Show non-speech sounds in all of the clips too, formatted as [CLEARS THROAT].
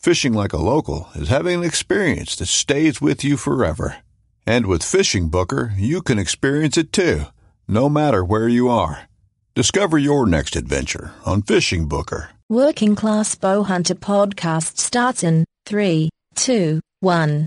Fishing like a local is having an experience that stays with you forever. And with Fishing Booker, you can experience it too, no matter where you are. Discover your next adventure on Fishing Booker. Working Class Bowhunter podcast starts in 3, 2, 1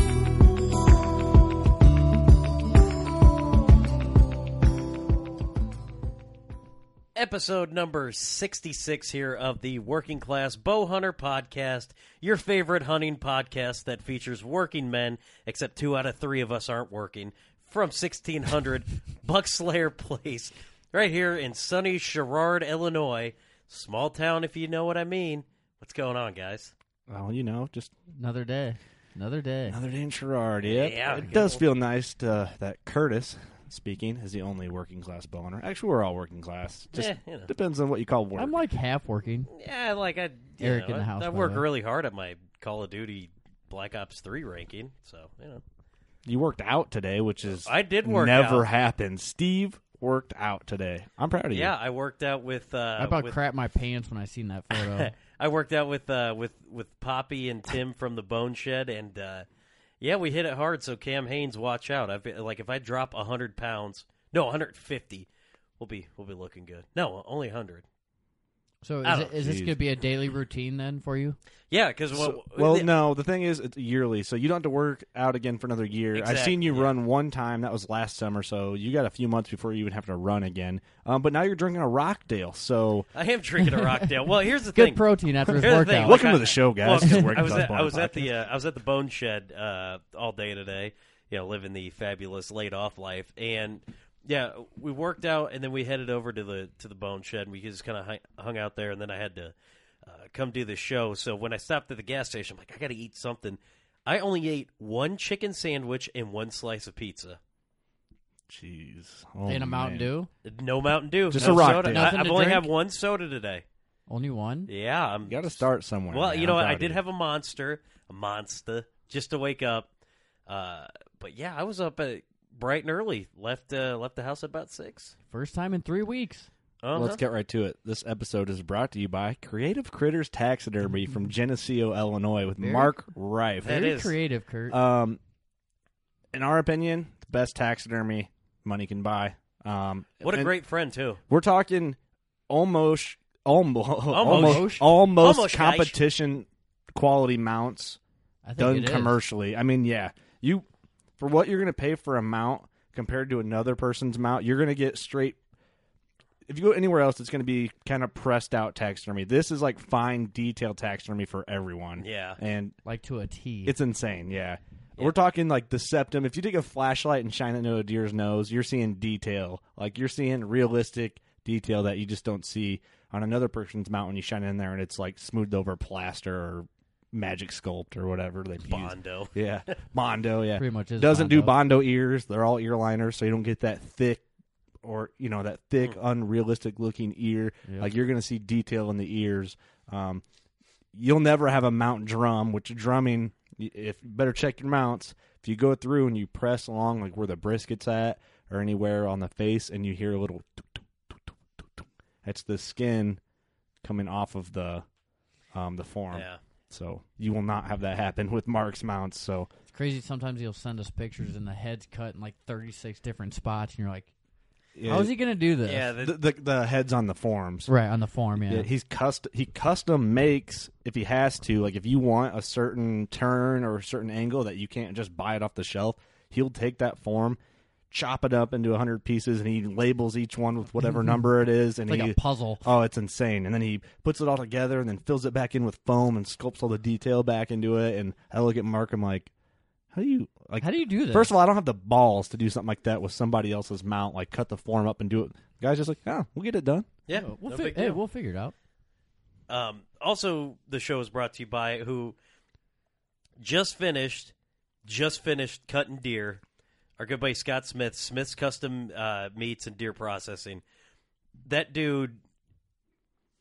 Episode number 66 here of the Working Class Bow Hunter podcast, your favorite hunting podcast that features working men, except two out of three of us aren't working, from 1600 [LAUGHS] Buckslayer Place, right here in sunny Sherrard, Illinois. Small town, if you know what I mean. What's going on, guys? Well, you know, just Another day. Another day. another day in Sherrard. Yeah, Yeah, it does feel nice to, that Curtis, speaking, is the only working class bow hunter. Actually, we're all working class. Just Eh, you know. depends on what you call work. I'm like half working. Yeah, like I, you Eric know, in the I- house, I, by the work way. really hard at my Call of Duty Black Ops 3 ranking, so, you know. you worked out today, which is I did work never out. happened. Steve worked out today. I'm proud of you. Yeah, I worked out with. Uh, I about with, crap my pants when I seen that photo. [LAUGHS] I worked out with uh, with with Poppy and Tim from the Bone Shed, and uh, yeah, we hit it hard. So Cam Hanes, watch out! I've like if I drop hundred pounds, no, 150, we'll be we'll be looking good. No, only 100. So is, it, is this Jeez. going to be a daily routine then for you? Yeah, because So- well, no. The thing is, it's yearly, so you don't have to work out again for another year. I've Exactly, seen you yeah. run one time. That was last summer, so you got a few months before you even have to run again. Um, but now you're drinking a Rockdale, so I am drinking a Rockdale. Well, here's the Good thing. protein after his Here's the workout. Welcome like to the show, guys. Well, This is 'cause Working I was Class at, Bone I was at the uh, I was at the Bone Shed uh, all day today. You know, living the fabulous laid off life, and yeah, we worked out, and then we headed over to the to the Bone Shed, and we just kind of hung, hung out there, and then I had to uh, come do the show. So when I stopped at the gas station, I'm like, I got to eat something. I only ate one chicken sandwich and one slice of pizza. Jeez, oh, and a Mountain man. Dew? No Mountain Dew, Just no a Rock soda. Deal. I, I've to only drink? had one soda today. Only one? Yeah, I'm You got to start somewhere. Well, man. you know, I'm what? I did of have a monster, a monster, just to wake up. Uh, but yeah, I was up at bright and early. Left uh, left the house at about six. First time in three weeks. Uh-huh. Let's get right to it. This episode is brought to you by Creative Critters Taxidermy from Geneseo, Illinois, with Very- Mark Rife. That Very is- creative, Kurt. Um, in our opinion, the best taxidermy money can buy. Um, What a and great friend too. We're talking almost, almost, almost, Almost. almost, Almost, guys. competition quality mounts. I think done it is. commercially. I mean, yeah, you for what you're going to pay for a mount compared to another person's mount, you're going to get straight. If you go anywhere else, it's going to be kind of pressed out taxidermy. This is like fine detailed taxidermy for everyone. Yeah. and like to a T. it's insane. Yeah. We're talking like the septum. If you take a flashlight and shine it into a deer's nose, you're seeing detail. Like you're seeing realistic detail that you just don't see on another person's mount when you shine it in there and it's like smoothed over plaster or magic sculpt or whatever they use. Bondo. [LAUGHS] Yeah, Bondo. Yeah, Pretty much is doesn't do Bondo. Bondo ears. They're all ear liners, so you don't get that thick or you know that thick, unrealistic looking ear. Yep. Like you're going to see detail in the ears. Um, you'll never have a mount drum, which drumming. If you better check your mounts. If you go through and you press along like where the brisket's at or anywhere on the face, and you hear a little, that's the skin coming off of the um, the form. Yeah. So you will not have that happen with Mark's mounts. So It's crazy. Sometimes he'll send us pictures and the head's cut in like 36 different spots, and you're like, yeah, "How is he gonna do this?" Yeah, the, the, the the heads on the forms. right on the form. Yeah, Yeah, he's custom. He custom makes if he has to. Like if you want a certain turn or a certain angle that you can't just buy it off the shelf, he'll take that form, chop it up into a hundred pieces, and he labels each one with whatever number it is, and it's like he. a puzzle. Oh, it's insane! And then he puts it all together, and then fills it back in with foam, and sculpts all the detail back into it. And I look at Mark, I'm like, how do you like? How do you do this? First of all, I don't have the balls to do something like that with somebody else's mount, like cut the form up and do it. The guy's just like, oh, we'll get it done. yeah, we'll no fi- hey, we'll figure it out. Um, also, the show is brought to you by who just finished, just finished cutting deer. Our good buddy Scott Smith, Smith's Custom uh, Meats and Deer Processing. That dude,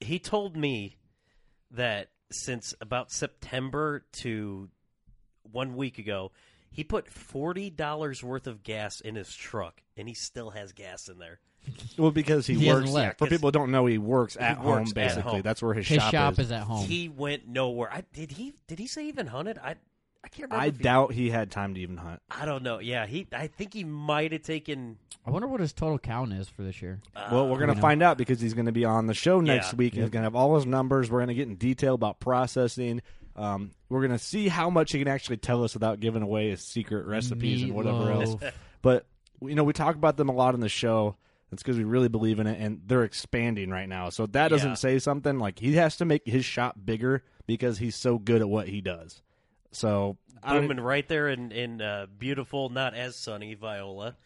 he told me that since about September to one week ago, he put forty dollars worth of gas in his truck, and he still has gas in there. Well, because he, He hasn't works. left. For people who don't know, he works at He home. works at Basically, home. that's where his, His shop, shop is. is at home. He went nowhere. I did he did he say even hunted? I I can't remember. I if he- doubt he had time to even hunt. I don't know. Yeah, he. I think he might have taken. I wonder what his total count is for this year. well, we're gonna know. find out because he's gonna be on the show next Yeah. week. and He's gonna have all his numbers. We're gonna get in detail about processing. Um, we're gonna see how much he can actually tell us without giving away his secret recipes and whatever else. [LAUGHS] But you know, we talk about them a lot in the show. That's because we really believe in it, and they're expanding right now. So that doesn't Yeah. say something like he has to make his shop bigger because he's so good at what he does. So I don't- right there in in uh, beautiful, not as sunny Viola.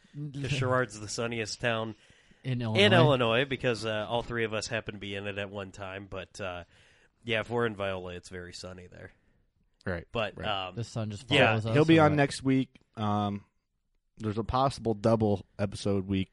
'Cause [LAUGHS] Sherrard's the sunniest town in Illinois. in Illinois because uh, all three of us happen to be in it at one time. But uh, yeah, if we're in Viola, it's very sunny there. right. But Right. um, the sun just Yeah, us. He'll be on what? next week. Um, there's a possible double episode week.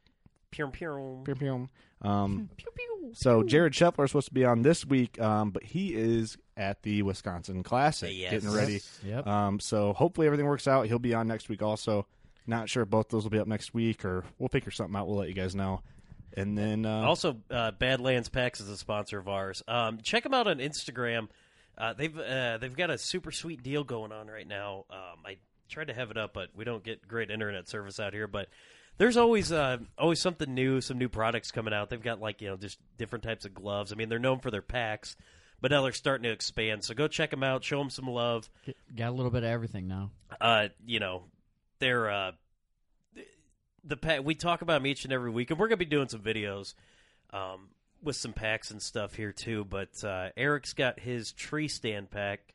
pew, pew. Pew, pew. Um, [LAUGHS] so Jared Scheffler is supposed to be on this week, um, but he is at the Wisconsin Classic Yes. getting ready. Yep. Um, so hopefully everything works out. He'll be on next week also. Not sure if both those will be up next week, or we'll figure something out. We'll let you guys know. And then uh, Also, uh, Badlands Packs is a sponsor of ours. Um, check them out on Instagram. Uh, they've uh, they've got a super sweet deal going on right now. Um, I tried to have it up, but we don't get great internet service out here. But there's always uh, always something new, some new products coming out. They've got like you know just different types of gloves. I mean, they're known for their packs, but now they're starting to expand. So go check them out. Show them some love. Got a little bit of everything now. Uh, you know, they're uh, the pack. We talk about them each and every week, and we're gonna be doing some videos um, with some packs and stuff here too. But uh, Eric's got his tree stand pack.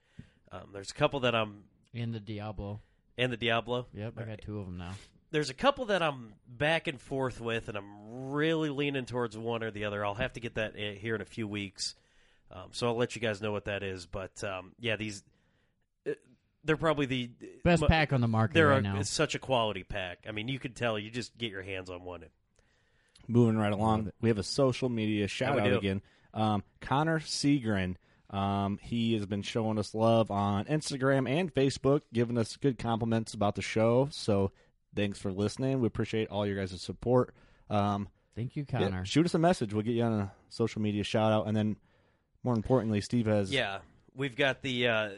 Um, there's a couple that I'm In the Diablo. and the Diablo. Yep, I got two of them now. There's a couple that I'm back and forth with, and I'm really leaning towards one or the other. I'll have to get that uh, here in a few weeks, um, so I'll let you guys know what that is. But um, yeah, these uh, they're probably the Best mu- pack on the market they're right a, now. It's such a quality pack. I mean, you could tell. You just get your hands on one. moving right along, we have a social media shout out do. again. Um, Connor Segrin. Um, he has been showing us love on Instagram and Facebook, giving us good compliments about the show. So thanks for listening. We appreciate all your guys' support. Um, Thank you, yeah, Connor. shoot us a message. We'll get you on a social media shout out. And then, more importantly, Steve has Yeah, we've got the uh,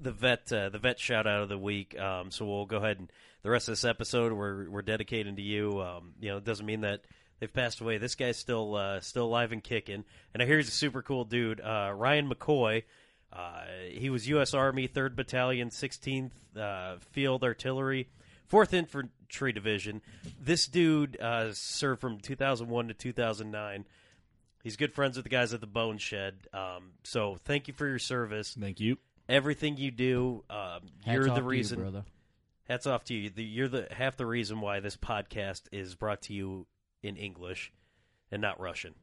the vet uh, the vet shout out of the week. Um, so we'll go ahead and the rest of this episode we're we're dedicating to you. Um, you know, it doesn't mean that they've passed away. This guy's still uh, still alive and kicking. And I hear he's a super cool dude. Uh, Ryan McCoy. Uh, he was U.S. Army 3rd Battalion, 16th uh, Field Artillery, 4th Infantry Division. This dude uh, served from 2001 to 2009. He's good friends with the guys at the Bone Shed. Um, so thank you for your service. Thank you. Everything you do, um, you're the to you, reason. brother. Hats off to you. The, you're the half the reason why this podcast is brought to you in English and not Russian.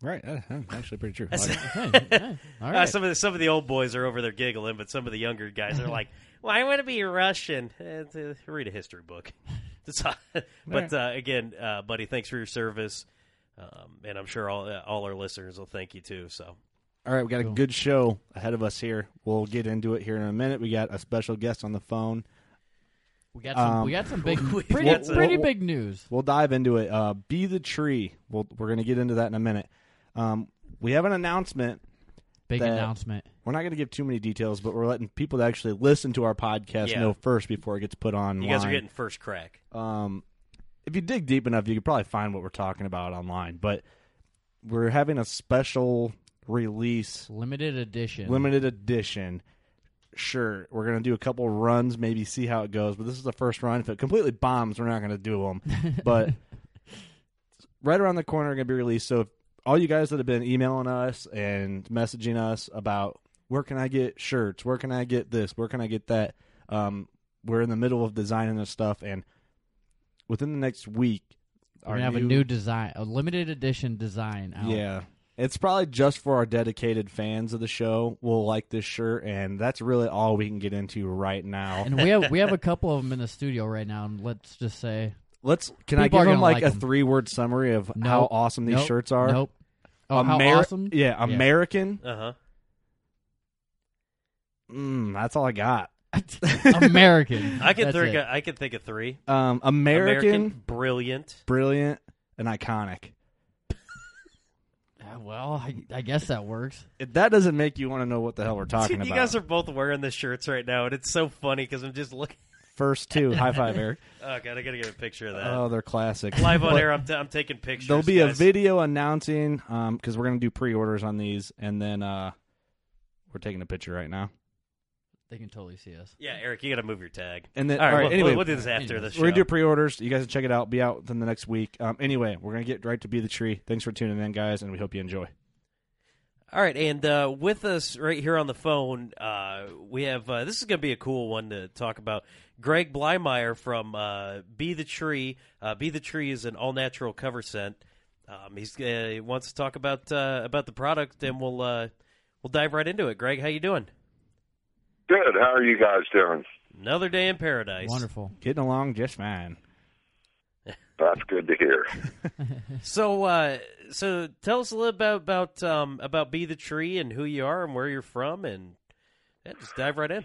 Right. Uh, uh, actually, pretty true. That's- [LAUGHS] Hey, hey, all Uh, some of the some of the old boys are over there giggling, but some of the younger guys are like, "Well, I want to be Russian." To read a history book. [LAUGHS] [LAUGHS] But uh, again, uh, buddy, thanks for your service, um, and I'm sure all all our listeners will thank you too. So, All right, we got a good show ahead of us here. We'll get into it here in a minute. We got a special guest on the phone. we got some. um, we got some big, we [LAUGHS] pretty, got some- pretty big news. We'll dive into it. Uh, Be the tree. We'll, we're going to get into that in a minute. Um, we have an announcement. Big announcement. We're not going to give too many details, but we're letting people that actually listen to our podcast Yeah. know first before it gets put on. you guys are getting first crack. um, if you dig deep enough, you could probably find what we're talking about online. But we're having a special release, Limited edition. limited edition. Sure, we're gonna do a couple runs, maybe see how it goes. But this is the first run. If it completely bombs, we're not gonna do them. [LAUGHS] but right around the corner, are gonna be released. So if all you guys that have been emailing us and messaging us about where can I get shirts, where can I get this, where can I get that, um, we're in the middle of designing this stuff, and within the next week, We're our gonna have a new design, a limited edition design out. yeah. It's probably just for our dedicated fans of the show will like this shirt, and that's really all we can get into right now. And we have we have a [LAUGHS] couple of them in the studio right now. And let's just say, Let's can I People are give them like, like a 'em. three word summary of how awesome these Nope. shirts are? nope. Oh, how awesome! Yeah, American. Uh huh. Mm, that's all I got. [LAUGHS] American. I can That's think. it. Of, I can think of three. Um, American, brilliant. brilliant, and iconic. Uh, well, I, I guess that works. If that doesn't make you want to know what the hell we're talking Dude, [LAUGHS] you about, guys are both wearing the shirts right now, and it's so funny because I'm just looking. first two. [LAUGHS] High five, Eric. Oh god, I gotta get a picture of that. Oh, they're classic. Live on But- air, I'm, t- I'm taking pictures. There'll be a guys. video announcing because we're going to do pre-orders on these, and then uh, we're taking a picture right now. They can totally see us. Yeah, Eric, you gotta move your tag. And then, all right, all right, we'll, anyway, we'll, we'll do this after Anyways. the show. we're gonna do pre-orders. You guys can check it out. Be out within the next week. Um, anyway, we're gonna get right to be the tree. Thanks for tuning in, guys, and we hope you enjoy. All right, and uh, with us right here on the phone, uh, we have uh, this is going to be a cool one to talk about. Greg Blymire from uh, Be the Tree. Uh, Be the Tree is an all natural cover scent. Um, he's uh, he wants to talk about uh, about the product, and we'll uh, we'll dive right into it. Greg, how you doing? Good. How are you guys doing? Another day in paradise. Wonderful. Getting along just fine. [LAUGHS] That's good to hear. [LAUGHS] So, uh, so tell us a little bit about about, um, about Be the Tree and who you are and where you're from, and yeah, just dive right in.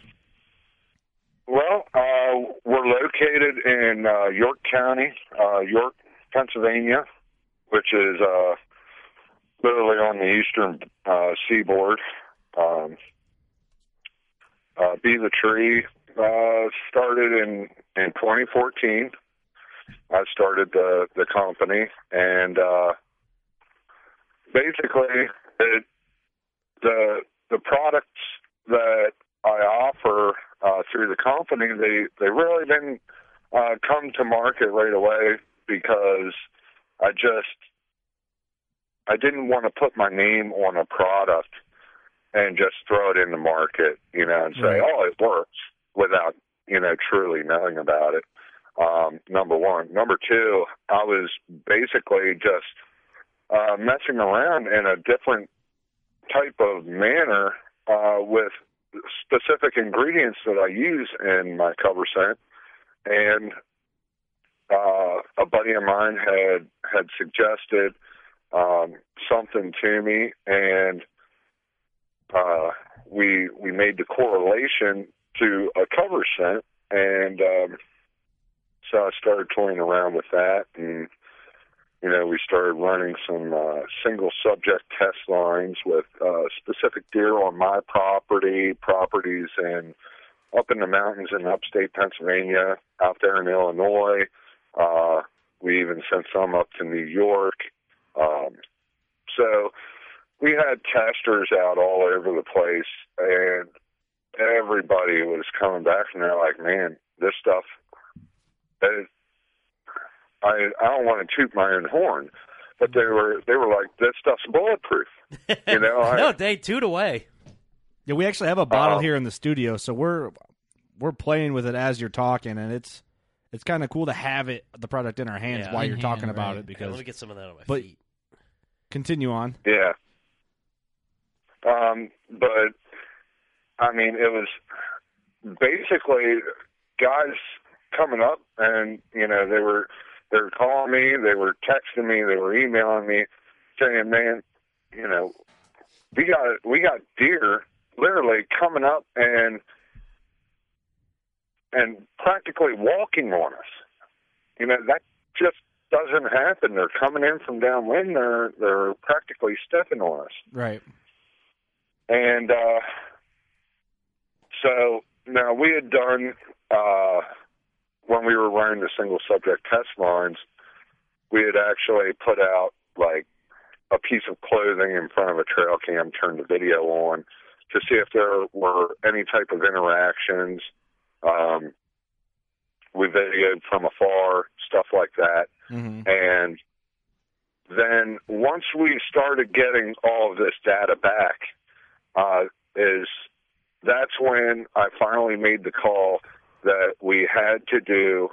Well, uh, we're located in uh, York County, uh, York, Pennsylvania, which is uh, literally on the eastern uh, seaboard. Um, uh, Be the Tree uh, started in in 2014. I started the the company, and uh, basically, it, the the products that I offer uh, through the company, they they really didn't uh, come to market right away because I just I didn't want to put my name on a product and just throw it in the market, you know, and say, Right. "Oh, it works," without you know truly knowing about it. Um, number one. Number two, I was basically just uh, messing around in a different type of manner uh, with specific ingredients that I use in my cover scent, and uh, a buddy of mine had had suggested um, something to me, and uh, we we made the correlation to a cover scent, and um, so I started toying around with that, and you know we started running some uh, single subject test lines with uh, specific deer on my property, properties and up in the mountains in upstate Pennsylvania, out there in Illinois. Uh, we even sent some up to New York. Um, so we had testers out all over the place, and everybody was coming back and they're like, "Man, this stuff." It, I I don't want to toot my own horn, but they were they were like, "This stuff's bulletproof." [LAUGHS] You know, I, no, day two away. Yeah, we actually have a bottle Uh-oh. here in the studio, so we're we're playing with it as you're talking, and it's it's kind of cool to have it the product in our hands Yeah. while you're mm-hmm. talking about right. it. Okay, Because let me get some of that on my but- feet. continue on. Yeah. Um, but I mean, it was basically guys coming up, and you know, they were they were calling me, they were texting me, they were emailing me, saying, "Man, you know, we got we got deer literally coming up and and practically walking on us. You know, that just doesn't happen. They're coming in from downwind. They're they're practically stepping on us. Right. And uh, so now we had done uh, when we were running the single subject test lines, we had actually put out like a piece of clothing in front of a trail cam, turned the video on to see if there were any type of interactions. Um, we videoed from afar, stuff like that. Mm-hmm. And then once we started getting all of this data back, uh, is that's when I finally made the call that we had to do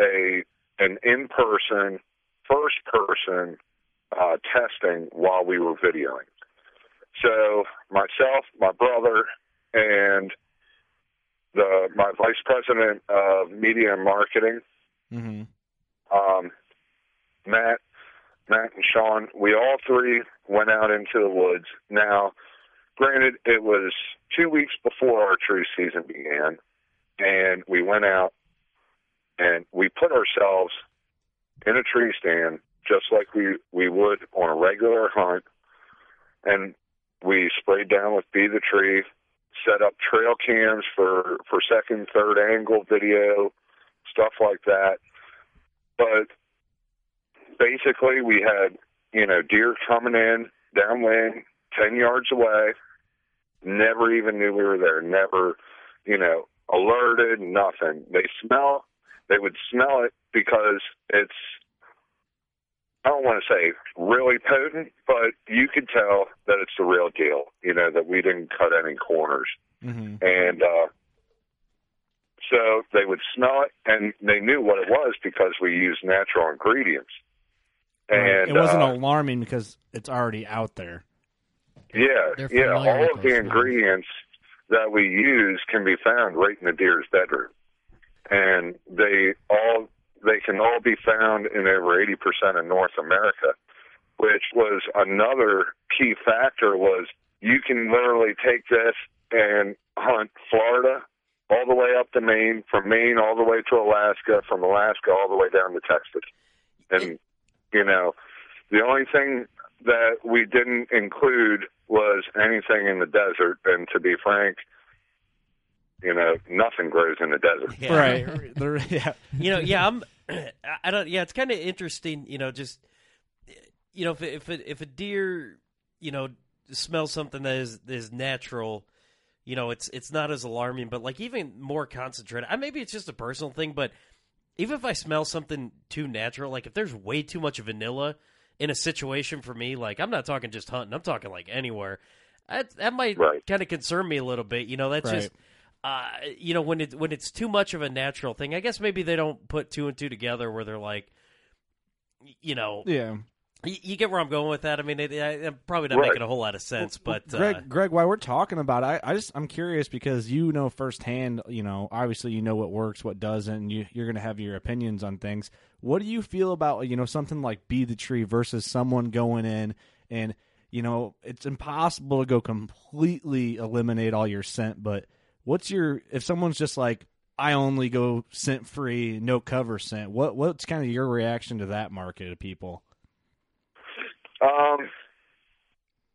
a an in person, first person uh, testing while we were videoing. So myself, my brother, and the my vice president of media and marketing, Mm-hmm. um, Matt, Matt and Sean, we all three went out into the woods. Now, granted, it was two weeks before archery season began, and we went out and we put ourselves in a tree stand just like we we would on a regular hunt, and we sprayed down with Be the Tree, set up trail cams for for second, third angle video, stuff like that. But basically, we had you know deer coming in downwind, ten yards away. Never even knew we were there. Never, you know, alerted. Nothing. They smell. They would smell it because it's. I don't want to say really potent, but you could tell that it's the real deal. You know that we didn't cut any corners Mm-hmm. and uh, so they would smell it, and they knew what it was because we used natural ingredients. And it wasn't uh, alarming because it's already out there. Yeah, yeah, all of the ingredients that we use can be found right in the deer's bedroom, and they all they can all be found in over eighty percent of North America, which was another key factor. Was you can literally take this and hunt Florida all the way up to Maine, from Maine all the way to Alaska, from Alaska all the way down to Texas, and you know the only thing that we didn't include was anything in the desert. And to be frank, you know, nothing grows in the desert. Yeah. Right. [LAUGHS] There- yeah. you know, yeah, I'm. I- [CLEARS THROAT] I don't. Yeah, it's kind of interesting. You know, just you know, if a- if a, if a deer, you know, smells something that is is natural, you know, it's it's not as alarming. But like even more concentrated. I maybe it's just a personal thing, but even if I smell something too natural, like if there's way too much vanilla in a situation for me, like I'm not talking just hunting, I'm talking like anywhere. That that might Right. kind of concern me a little bit. You know, that's Right. just uh, you know when it when it's too much of a natural thing. I guess maybe they don't put two and two together where they're like, you know, Yeah. You get where I'm going with that. I mean, it, I, I'm probably not Right. making a whole lot of sense, but Greg, uh, Greg, while we're talking about, it, I, I just I'm curious because you know firsthand. You know, obviously you know what works, what doesn't. And you, you're going to have your opinions on things. What do you feel about you know something like Be the Tree versus someone going in and you know it's impossible to go completely eliminate all your scent, but what's your if someone's just like I only go scent free, no cover scent. What what's kind of your reaction to that market of people? Um,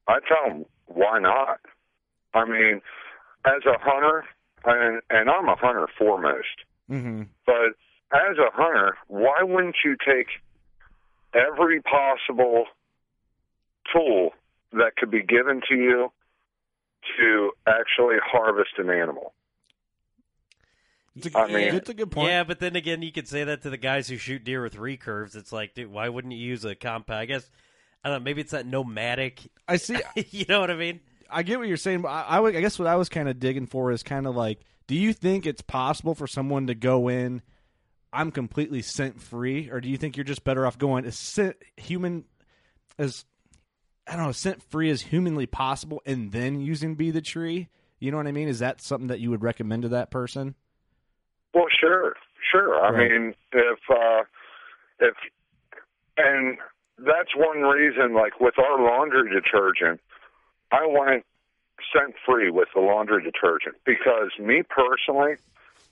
I tell them why not. I mean, as a hunter, and and I'm a hunter foremost. Mm-hmm. But as a hunter, why wouldn't you take every possible tool that could be given to you to actually harvest an animal. It's a, I mean- it's a good point. Yeah, but then again, you could say that to the guys who shoot deer with recurves. It's like, dude, why wouldn't you use a compound? I guess I don't know. Maybe it's that nomadic. I see. [LAUGHS] you know what I mean? I get what you're saying, but I, I, I guess what I was kind of digging for is kind of like, do you think it's possible for someone to go in? I'm completely scent free, or do you think you're just better off going as scent, human as I don't know, scent free as humanly possible, and then using be the tree? You know what I mean? Is that something that you would recommend to that person? Well, sure, sure. I Right. mean, if uh, if and that's one reason. Like with our laundry detergent, I want it scent free with the laundry detergent because me personally,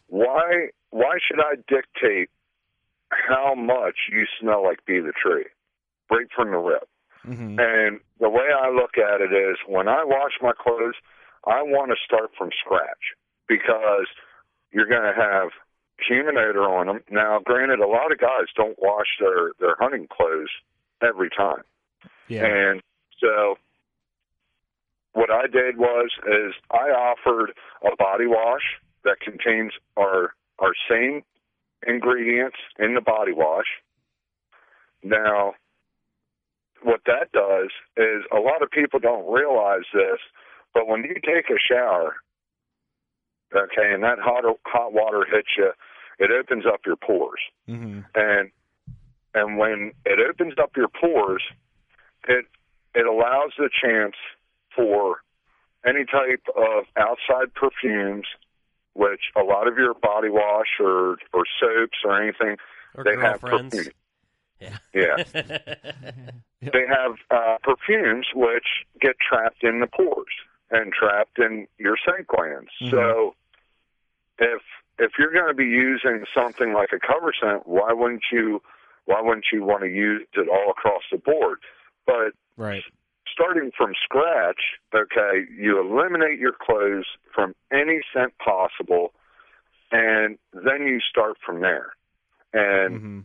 why why should I dictate how much you smell like be the tree right from the rip? Mm-hmm. And the way I look at it is when I wash my clothes, I want to start from scratch because you're going to have human odor on them. Now, granted, a lot of guys don't wash their, their hunting clothes every time. Yeah. And so what I did was is I offered a body wash that contains our our same ingredients in the body wash. Now, what that does is a lot of people don't realize this, but when you take a shower, okay, and that hot hot water hits you, it opens up your pores Mm-hmm. and and when it opens up your pores, it it allows the chance for any type of outside perfumes, which a lot of your body wash or or soaps or anything Or they have girlfriends. perfume. Yeah. Yeah, [LAUGHS] they have uh, perfumes which get trapped in the pores and trapped in your scent glands. So if if you're going to be using something like a cover scent, why wouldn't you why wouldn't you want to use it all across the board? But Right. starting from scratch, okay, you eliminate your clothes from any scent possible, and then you start from there. And Mm-hmm.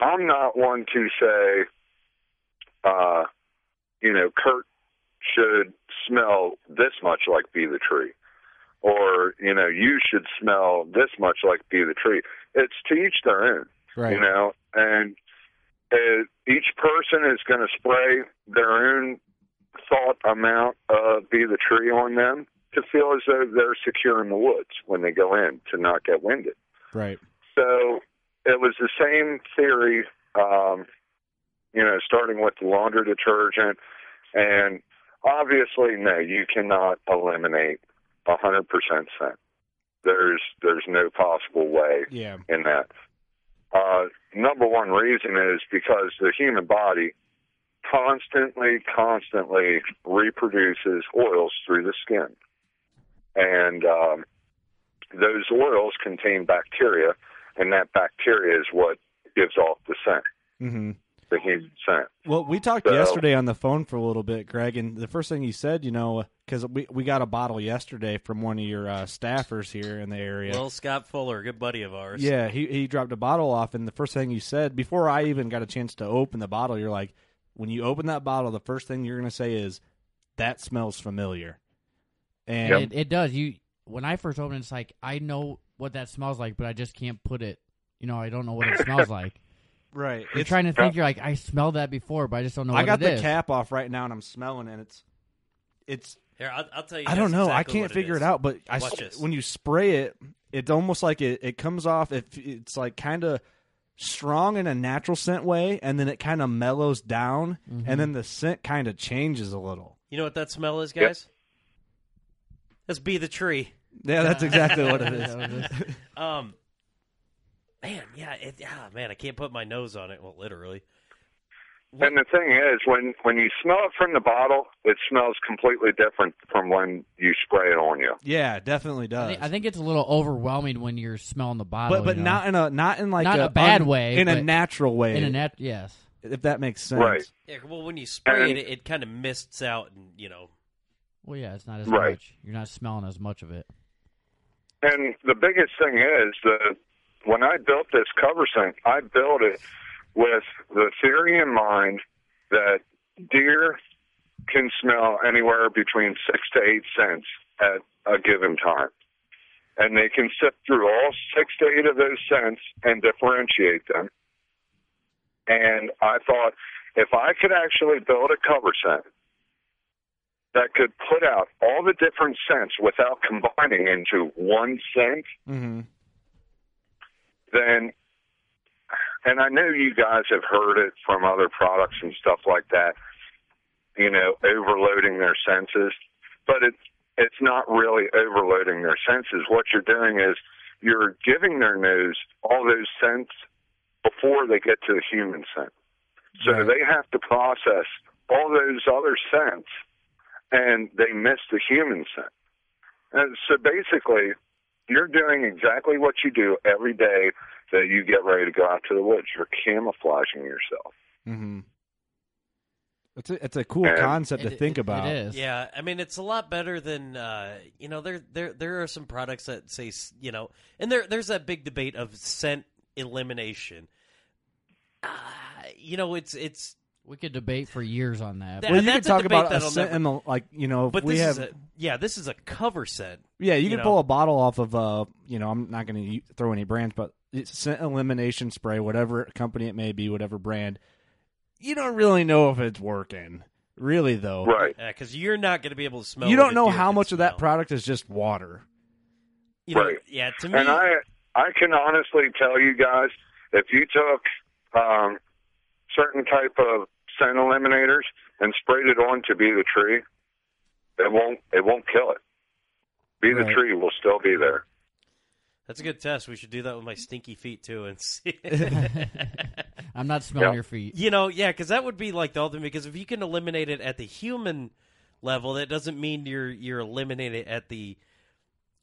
I'm not one to say, uh, you know, Kurt should smell this much like Be the Tree, or you know, you should smell this much like Be the Tree. It's to each their own, Right. you know, and uh, each person is going to spray their own thought amount of Be the Tree on them to feel as though they're secure in the woods when they go in to not get winded. Right. So it was the same theory, um, you know, starting with the laundry detergent. And obviously, no, you cannot eliminate a 100% scent. There's, there's no possible way Yeah. in that. Uh, number one reason is because the human body constantly, constantly reproduces oils through the skin. And um, those oils contain bacteria, and that bacteria is what gives off the scent, Mm-hmm. The human scent. Well, we talked So- yesterday on the phone for a little bit, Greg, and the first thing you said, you know, because we we got a bottle yesterday from one of your uh, staffers here in the area. Well, Scott Fuller, good buddy of ours. yeah, he he dropped a bottle off, and the first thing you said before I even got a chance to open the bottle, you're like, when you open that bottle, the first thing you're gonna say is, "That smells familiar," and It, it does. You when I first opened, it, it's like I know what that smells like, but I just can't put it. You know, I don't know what it smells [LAUGHS] like. Right, You're it's- trying to think. You're like, I smelled that before, but I just don't know. I got it the is. cap off right now, and I'm smelling, and it's it's Here, I'll, I'll tell you. I don't guys know. I can't figure is. it, out. But I, Watch s- this. when you spray it, it's almost like it, it comes off. If it's like kind of strong in a natural scent way, and then it kind of mellows down, Mhm. and then the scent kind of changes a little. You know what that smell is, guys? Let's be the tree. Yeah, that's [LAUGHS] exactly what it is. [LAUGHS] That was it. Um, man, yeah, it, ah, man, I can't put my nose on it. Well, literally. And the thing is, when when you smell it from the bottle, it smells completely different from when you spray it on you. Yeah, it definitely I does. think, I think it's a little overwhelming when you're smelling the bottle. but but you know? not in a not in like Not a, a bad un- way, in a natural way. in a net. Yes. if that makes sense. Right. Yeah, well, when you spray And- it, it, it kind of mists out, and you know. Well, yeah, it's not as Right. much. You're not smelling as much of it. And the biggest thing is that when I built this cover scent, I built it with the theory in mind that deer can smell anywhere between six to eight scents at a given time. And they can sift through all six to eight of those scents and differentiate them. And I thought if I could actually build a cover scent that could put out all the different scents without combining into one scent, Mm-hmm. Then and I know you guys have heard it from other products and stuff like that, you know, overloading their senses, but it's it's not really overloading their senses. What you're doing is you're giving their nose all those scents before they get to the human scent. So Right. they have to process all those other scents and they miss the human scent. And so basically, you're doing exactly what you do every day that you get ready to go out to the woods. You're camouflaging yourself. Mm-hmm. It's a it's a cool And- concept to think it- about. It is. Yeah, I mean it's a lot better than uh, you know there there there are some products that say you know, and there there's that big debate of scent elimination. Uh, you know, it's it's We could debate for years on that. That- Well, you that's could a talk debate about a that'll scent never- in the like you know if but we this have is a yeah this is a cover scent. yeah you, you could know. pull a bottle off of uh you know I'm not going to throw any brands but it's scent elimination spray whatever company it may be whatever brand you don't really know if it's working really though Right. because you're not going to be able to smell. you what don't a know deer how can much of that smell. product is just water You know, Right. Yeah, to me, And I I can honestly tell you guys, if you took um, certain type of scent eliminators and sprayed it on to be the tree, it won't it won't kill it. Be the tree will still be there. that's a good test. We should do that with my stinky feet too and see. [LAUGHS] I'm not smelling Yeah. your feet. You know, yeah, because that would be like the ultimate. Because if you can eliminate it at the human level, that doesn't mean you're you're eliminating it at the,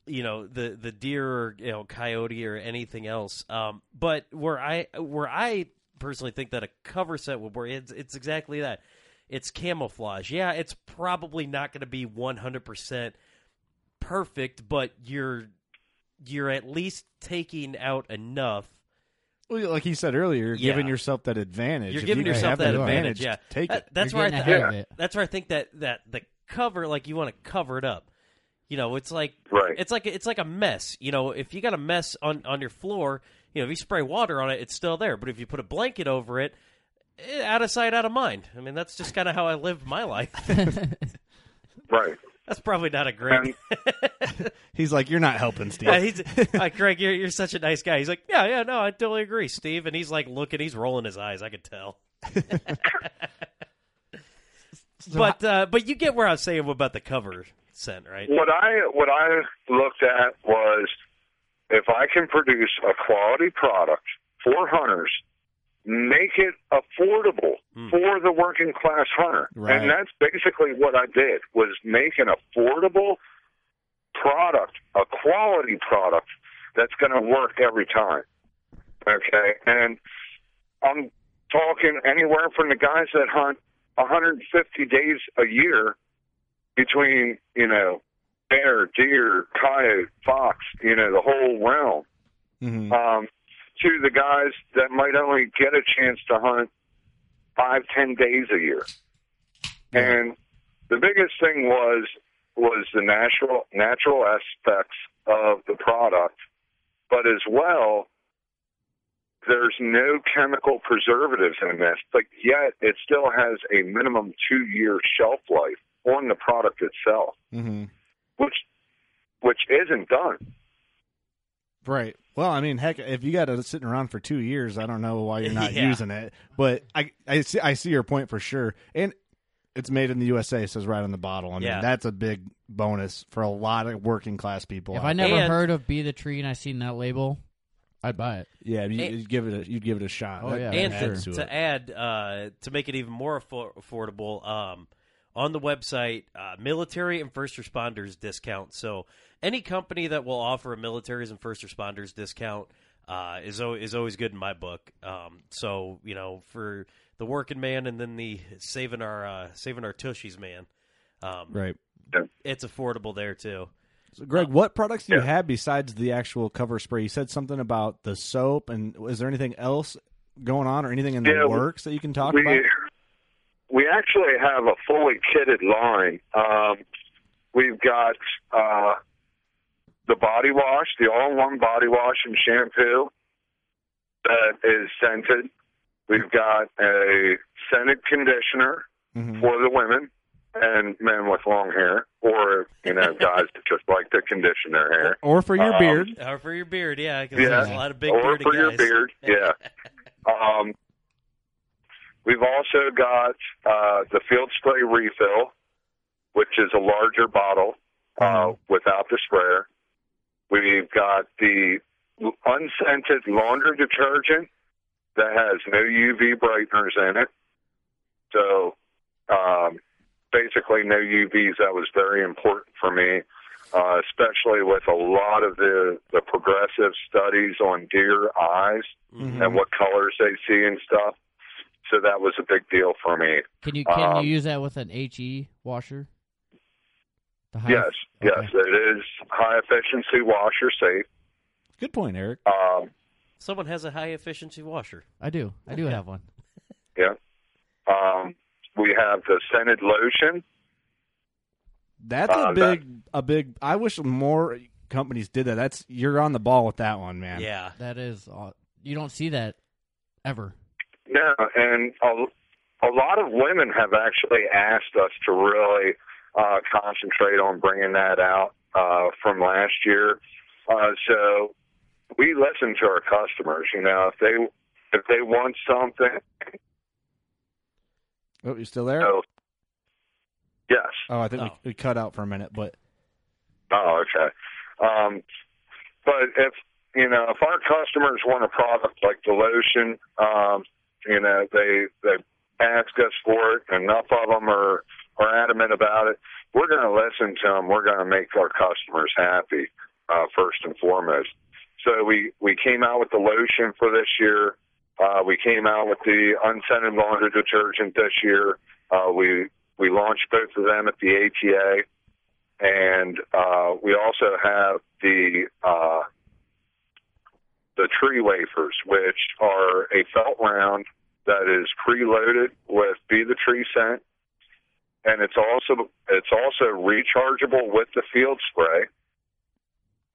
you know, the the deer or you know coyote or anything else. Um, but where I where I personally think that a cover scent would work, it's it's exactly that. It's camouflage. Yeah, it's probably not going to be 100 percent perfect, but you're you're at least taking out enough Well, like he said earlier, you're Yeah. giving yourself that advantage. You're If giving you yourself that the advantage. Yeah, take That- it. That's You're where I getting th- ahead it. That's where I think that that the cover, like you want to cover it up. You know, it's like Right. it's like it's like a mess. You know, if you got a mess on on your floor, you know, if you spray water on it, it's still there. But if you put a blanket over it, eh, out of sight, out of mind. I mean, that's just kind of how I lived my life. [LAUGHS] Right. that's probably not a great. [LAUGHS] He's like, you're not helping, Steve. Yeah, he's like Greg. You're, you're such a nice guy. He's like, yeah, yeah, no, I totally agree, Steve. And he's like looking, he's rolling his eyes. I could tell. [LAUGHS] but uh, but you get where I was saying about the cover scent, right? What I what I looked at was if I can produce a quality product for hunters, make it affordable Hmm. for the working class hunter. Right. And that's basically what I did was make an affordable product, a quality product that's going to work every time. Okay? And I'm talking anywhere from the guys that hunt 150 days a year between, you know, bear, deer, coyote, fox, you know, the whole realm, Mhm. um, to the guys that might only get a chance to hunt five, ten days a year. And the biggest thing was was the natural natural aspects of the product, but as well there's no chemical preservatives in this, but yet it still has a minimum two year shelf life on the product itself, Mhm. Which which isn't done. Right. Well, I mean, heck, if you got it sitting around for two years, I don't know why you're not [LAUGHS] Yeah. using it. But I, I see, I see your point for sure. And it's made in the USA. It says right on the bottle. I mean, Yeah. that's a big bonus for a lot of working class people. If I there. never And- heard of Be the Tree and I seen that label, I'd buy it. yeah, you, And- would give it, a, you'd give it a shot. Oh, yeah, that and to, to to add uh, to make it even more affo- affordable um, on the website uh, military and first responders discount so any company that will offer a militaries and first responders discount uh, is, al- is always good in my book um, so you know for the working man and then the saving our uh, saving our tushies man um, Right. it's affordable there too So, Greg, what products do you Yeah. have besides the actual cover spray? You said something about the soap, and is there anything else going on or anything in the Yeah, works that you can talk we, about? We actually have a fully kitted line. Um, we've got uh, the body wash, the all-in-one body wash and shampoo that is scented. We've got a scented conditioner Mhm. for the women and men with long hair, or you know, [LAUGHS] guys that just like to condition their hair. Or for your Um, beard. Or for your beard, yeah, because Yeah, there's a lot of big or bearded for your beard, yeah. [LAUGHS] um, we've also got uh, the field spray refill, which is a larger bottle uh, without the sprayer. We've got the unscented laundry detergent that has no UV brighteners in it. So um, basically, no UVs. That was very important for me, uh, especially with a lot of the, the progressive studies on deer eyes Mhm. and what colors they see and stuff. So that was a big deal for me. Can you can Um, you use that with an HE washer? The high- Yes, yes, it is high efficiency washer safe. Good point, Eric. Um, Someone has a high efficiency washer. I do. I do have one. [LAUGHS] yeah. Um, we have the scented lotion. That's Uh, a big, a big. I wish more companies did that. That's you're on the ball with that one, man. Yeah, that is. aw- You don't see that ever. No, and a, a lot of women have actually asked us to really uh, concentrate on bringing that out uh, from last year. Uh, so we listen to our customers. You know, if they if they want something, Oh, you still there? so yes. Oh, I think we, we cut out for a minute, but Oh, okay. Um, but if you know, if our customers want a product like the lotion, um, you know, they they ask us for it. Enough of them are are adamant about it. We're going to listen to them. We're going to make our customers happy uh, first and foremost. So we we came out with the lotion for this year. Uh, we came out with the unscented laundry detergent this year. Uh, we we launched both of them at the ATA and uh, we also have the uh, the tree wafers, which are a felt round that is preloaded with Be the Tree scent, and it's also it's also rechargeable with the field spray.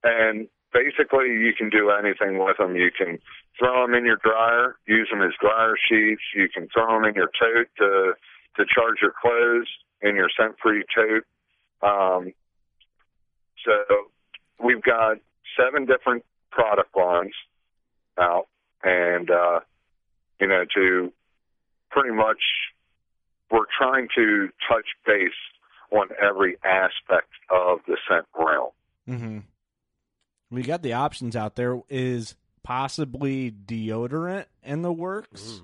And basically, you can do anything with them. You can throw them in your dryer, use them as dryer sheets. You can throw them in your tote to to charge your clothes in your scent-free tote. Um, so we've got seven different product lines out, and uh, you know, to pretty much we're trying to touch base on every aspect of the scent realm. hmm we got the options out there. Is possibly deodorant in the works?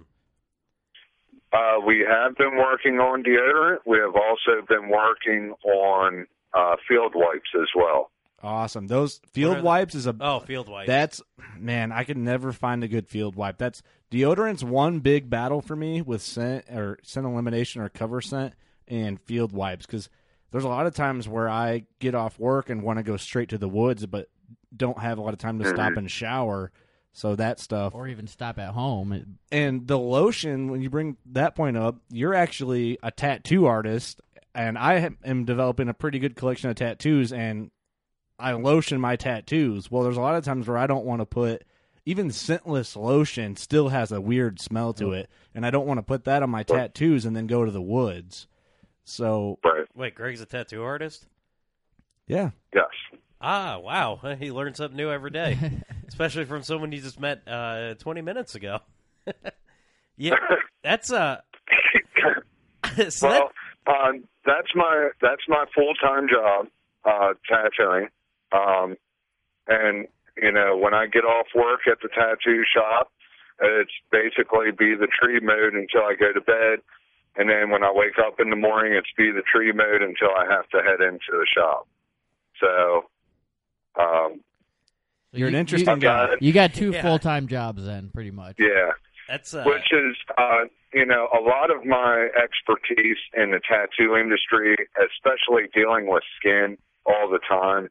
Uh, we have been working on deodorant. We have also been working on uh, field wipes as well. Awesome. Those field wipes is a Oh, field wipes. That's man, I could never find a good field wipe. That's deodorant's one big battle for me with scent or scent elimination or cover scent and field wipes because there's a lot of times where I get off work and want to go straight to the woods, but don't have a lot of time to mm-hmm. stop and shower. So that stuff, or even stop at home. It- and the lotion, when you bring that point up, you're actually a tattoo artist, and I am- am developing a pretty good collection of tattoos, and I lotion my tattoos. Well, there's a lot of times where I don't want to put even scentless lotion still has a weird smell to it, and I don't want to put that on my tattoos and then go to the woods. So, Wait, Greg's a tattoo artist? yeah, Yes. Ah, wow. [LAUGHS] He learns something new every day, [LAUGHS] especially from someone you just met uh, 20 minutes ago. [LAUGHS] yeah, that's uh so well, um, that's my that's my full time job, uh, tattooing. Um, and you know, when I get off work at the tattoo shop, it's basically be the tree mode until I go to bed, and then when I wake up in the morning, it's be the tree mode until I have to head into the shop. So, um, you're an you- interesting you- guy. You got two Yeah. full time jobs then, pretty much. yeah. that's uh, which is uh, you know a lot of my expertise in the tattoo industry, especially dealing with skin all the time,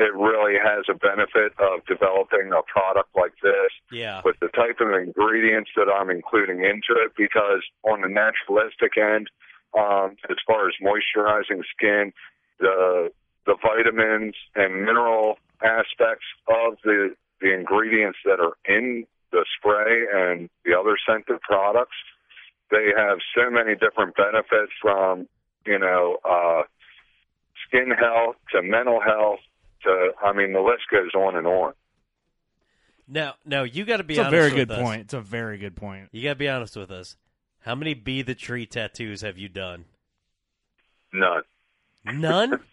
it really has a benefit of developing a product like this Yeah. with the type of ingredients that I'm including into it because on the naturalistic end, um, as far as moisturizing skin, the the vitamins and mineral aspects of the the ingredients that are in the spray and the other scented products, they have so many different benefits from you know uh, skin health to mental health to I mean the list goes on and on. Now, now you got to be It's a very with good us. point. It's a very good point. You got to be honest with us. How many be the tree tattoos have you done? None. None. [LAUGHS]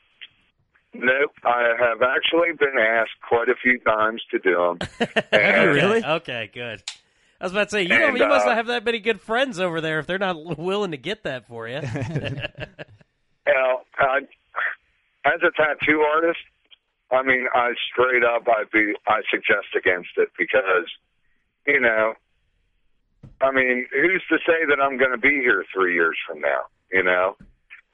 Nope. I have actually been asked quite a few times to do them. [LAUGHS] Okay, Okay, good. I was about to say you don't, And, you must uh, not have that many good friends over there if they're not [LAUGHS] willing to get that for you. You know, I, as a tattoo artist, I mean, I straight up, I'd be, I suggest against it because, you know, I mean, who's to say that I'm going to be here three years from now, you know?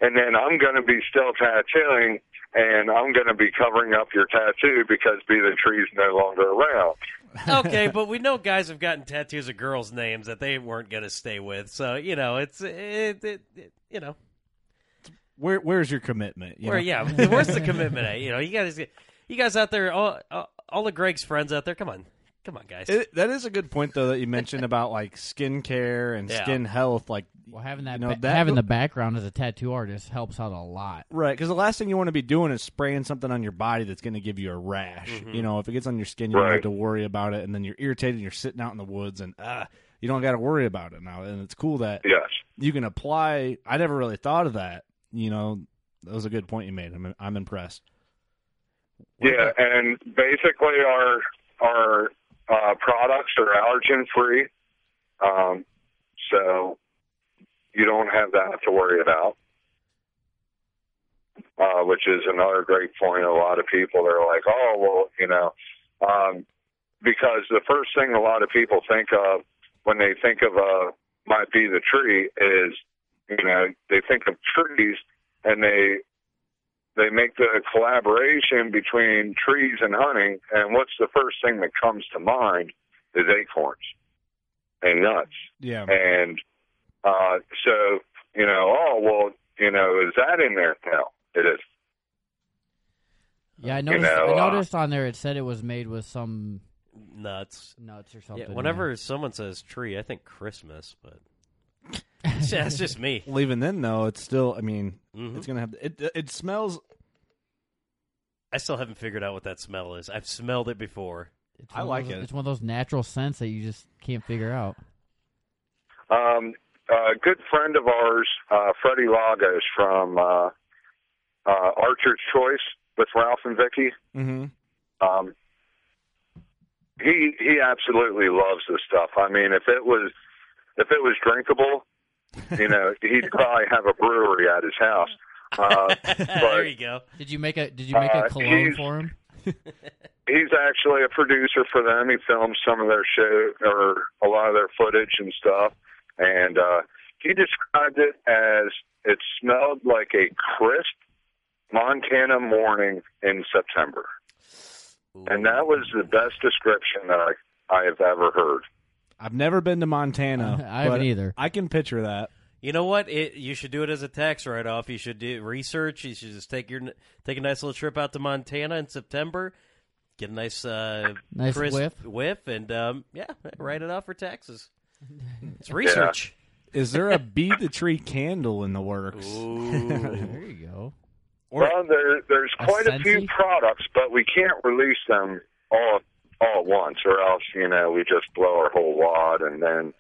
And then I'm going to be still tattooing and I'm going to be covering up your tattoo because Be the Tree's no longer around. [LAUGHS] okay, but we know guys have gotten tattoos of girls' names that they weren't going to stay with. So you know, it's it, it, it you know, Where where's your commitment? you where know? yeah, where's the [LAUGHS] commitment at? You know, you guys, you guys out there, all, all, all of Greg's friends out there, come on, come on, guys. It, that is a good point though that you mentioned about like skincare and Yeah. skin health. Like, Well, having that, you know, ba- that having the background as a tattoo artist helps out a lot. Right, because the last thing you want to be doing is spraying something on your body that's going to give you a rash. Mhm. You know, if it gets on your skin, you don't have to worry about it, and then you're irritated. and You're sitting out in the woods, and ah, you don't got to worry about it now. And it's cool that Yes. you can apply. I never really thought of that. You know, that was a good point you made. I'm I'm impressed. Yeah, and basically our our uh, products are allergen free, um, so you don't have that to worry about. Uh, which is another great point. A lot of people are like, "Oh, well, you know," um, because the first thing a lot of people think of when they think of uh, might be the tree is, you know, they think of trees and they they make the collaboration between trees and hunting, and what's the first thing that comes to mind is acorns and nuts. Yeah. And uh, so, you know, oh, well, you know, is that in there? No, it is. Yeah, I You noticed. know, I uh, noticed on there it said it was made with some nuts, nuts or something. Yeah, whenever someone says tree, I think Christmas, but [LAUGHS] that's just me. Well, even then though, it's still. I mean, Mhm. it's gonna have it. It smells. I still haven't figured out what that smell is. I've smelled it before. It's one of those- It's one of those natural scents that you just can't figure out. Um, a good friend of ours, uh, Freddie Lagos from uh, uh, Archer's Choice with Ralph and Vicki. Mm-hmm. Um, he he absolutely loves this stuff. I mean, if it was if it was drinkable, you know, he'd probably have a brewery at his house. Uh, [LAUGHS] there you go. Did you make a Did you make a Uh, cologne for him? he's actually a producer for them. He films some of their show or a lot of their footage and stuff. And uh, he described it as it smelled like a crisp Montana morning in September. And that was the best description that I, I have ever heard. I've never been to Montana. [LAUGHS] I haven't either. I can picture that. You know what? It, you should do it as a tax write-off. You should do research. You should just take your take a nice little trip out to Montana in September, get a nice uh, Nice crisp whiff. whiff, and um, yeah, [LAUGHS] write it off for taxes. [LAUGHS] It's research. Is there a Be the Tree candle in the works? there you go. well, there, there's quite a few products, but we can't release them all all at once, or else you know we just blow our whole wad, and then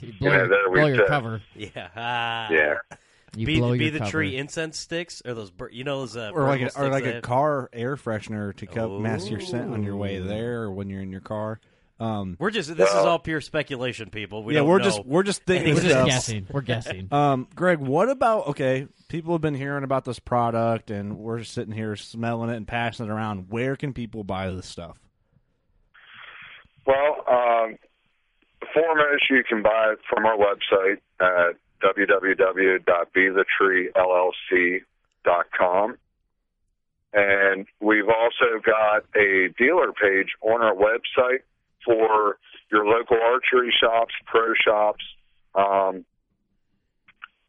you [LAUGHS] you know there we blow your sit. cover. Yeah. Ah. Yeah. You be blow be your the cover. tree incense sticks or those bur- you know those uh, or like a, or like a car air freshener to co- mask your scent on your way there or when you're in your car. Um, We're just this is all pure speculation, people. We yeah, don't we're know just we're just thinking We're just stuff. guessing. We're guessing. [LAUGHS] Um, Greg, what about okay? People have been hearing about this product, and we're sitting here smelling it and passing it around. Where can people buy this stuff? Well, um, foremost, you can buy from our website at www.bethetreellc.com. and we've also got a dealer page on our website for your local archery shops, pro shops, um,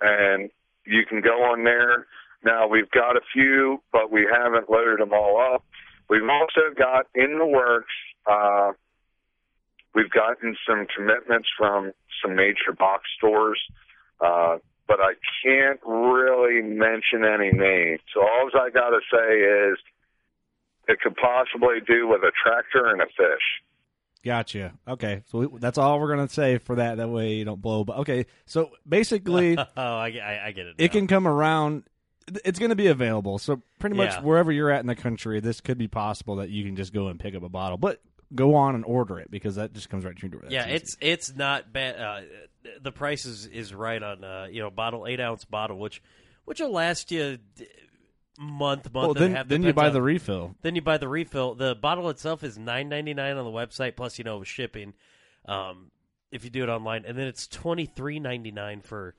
and you can go on there. Now we've got a few, but we haven't loaded them all up. We've also got in the works. Uh, we've gotten some commitments from some major box stores, uh, but I can't really mention any names. So all I got to say is it could possibly do with a tractor and a fish. Gotcha. Okay, so we, that's all we're gonna say for that. That way you don't blow. But okay, so basically, [LAUGHS] oh, I, I, I get it. it can come around. It's going to be available. So pretty much Yeah. wherever you're at in the country, this could be possible that you can just go and pick up a bottle. But go on and order it because that just comes right to your door. That's yeah, easy. it's it's not bad. Uh, the price is, is right on uh, you know bottle eight ounce bottle, which which will last you month month Well, and then- a half. then you buy on- the refill. Then you buy the refill. The bottle itself is nine ninety nine on the website plus you know shipping. Um, if you do it online, and then it's twenty three ninety nine for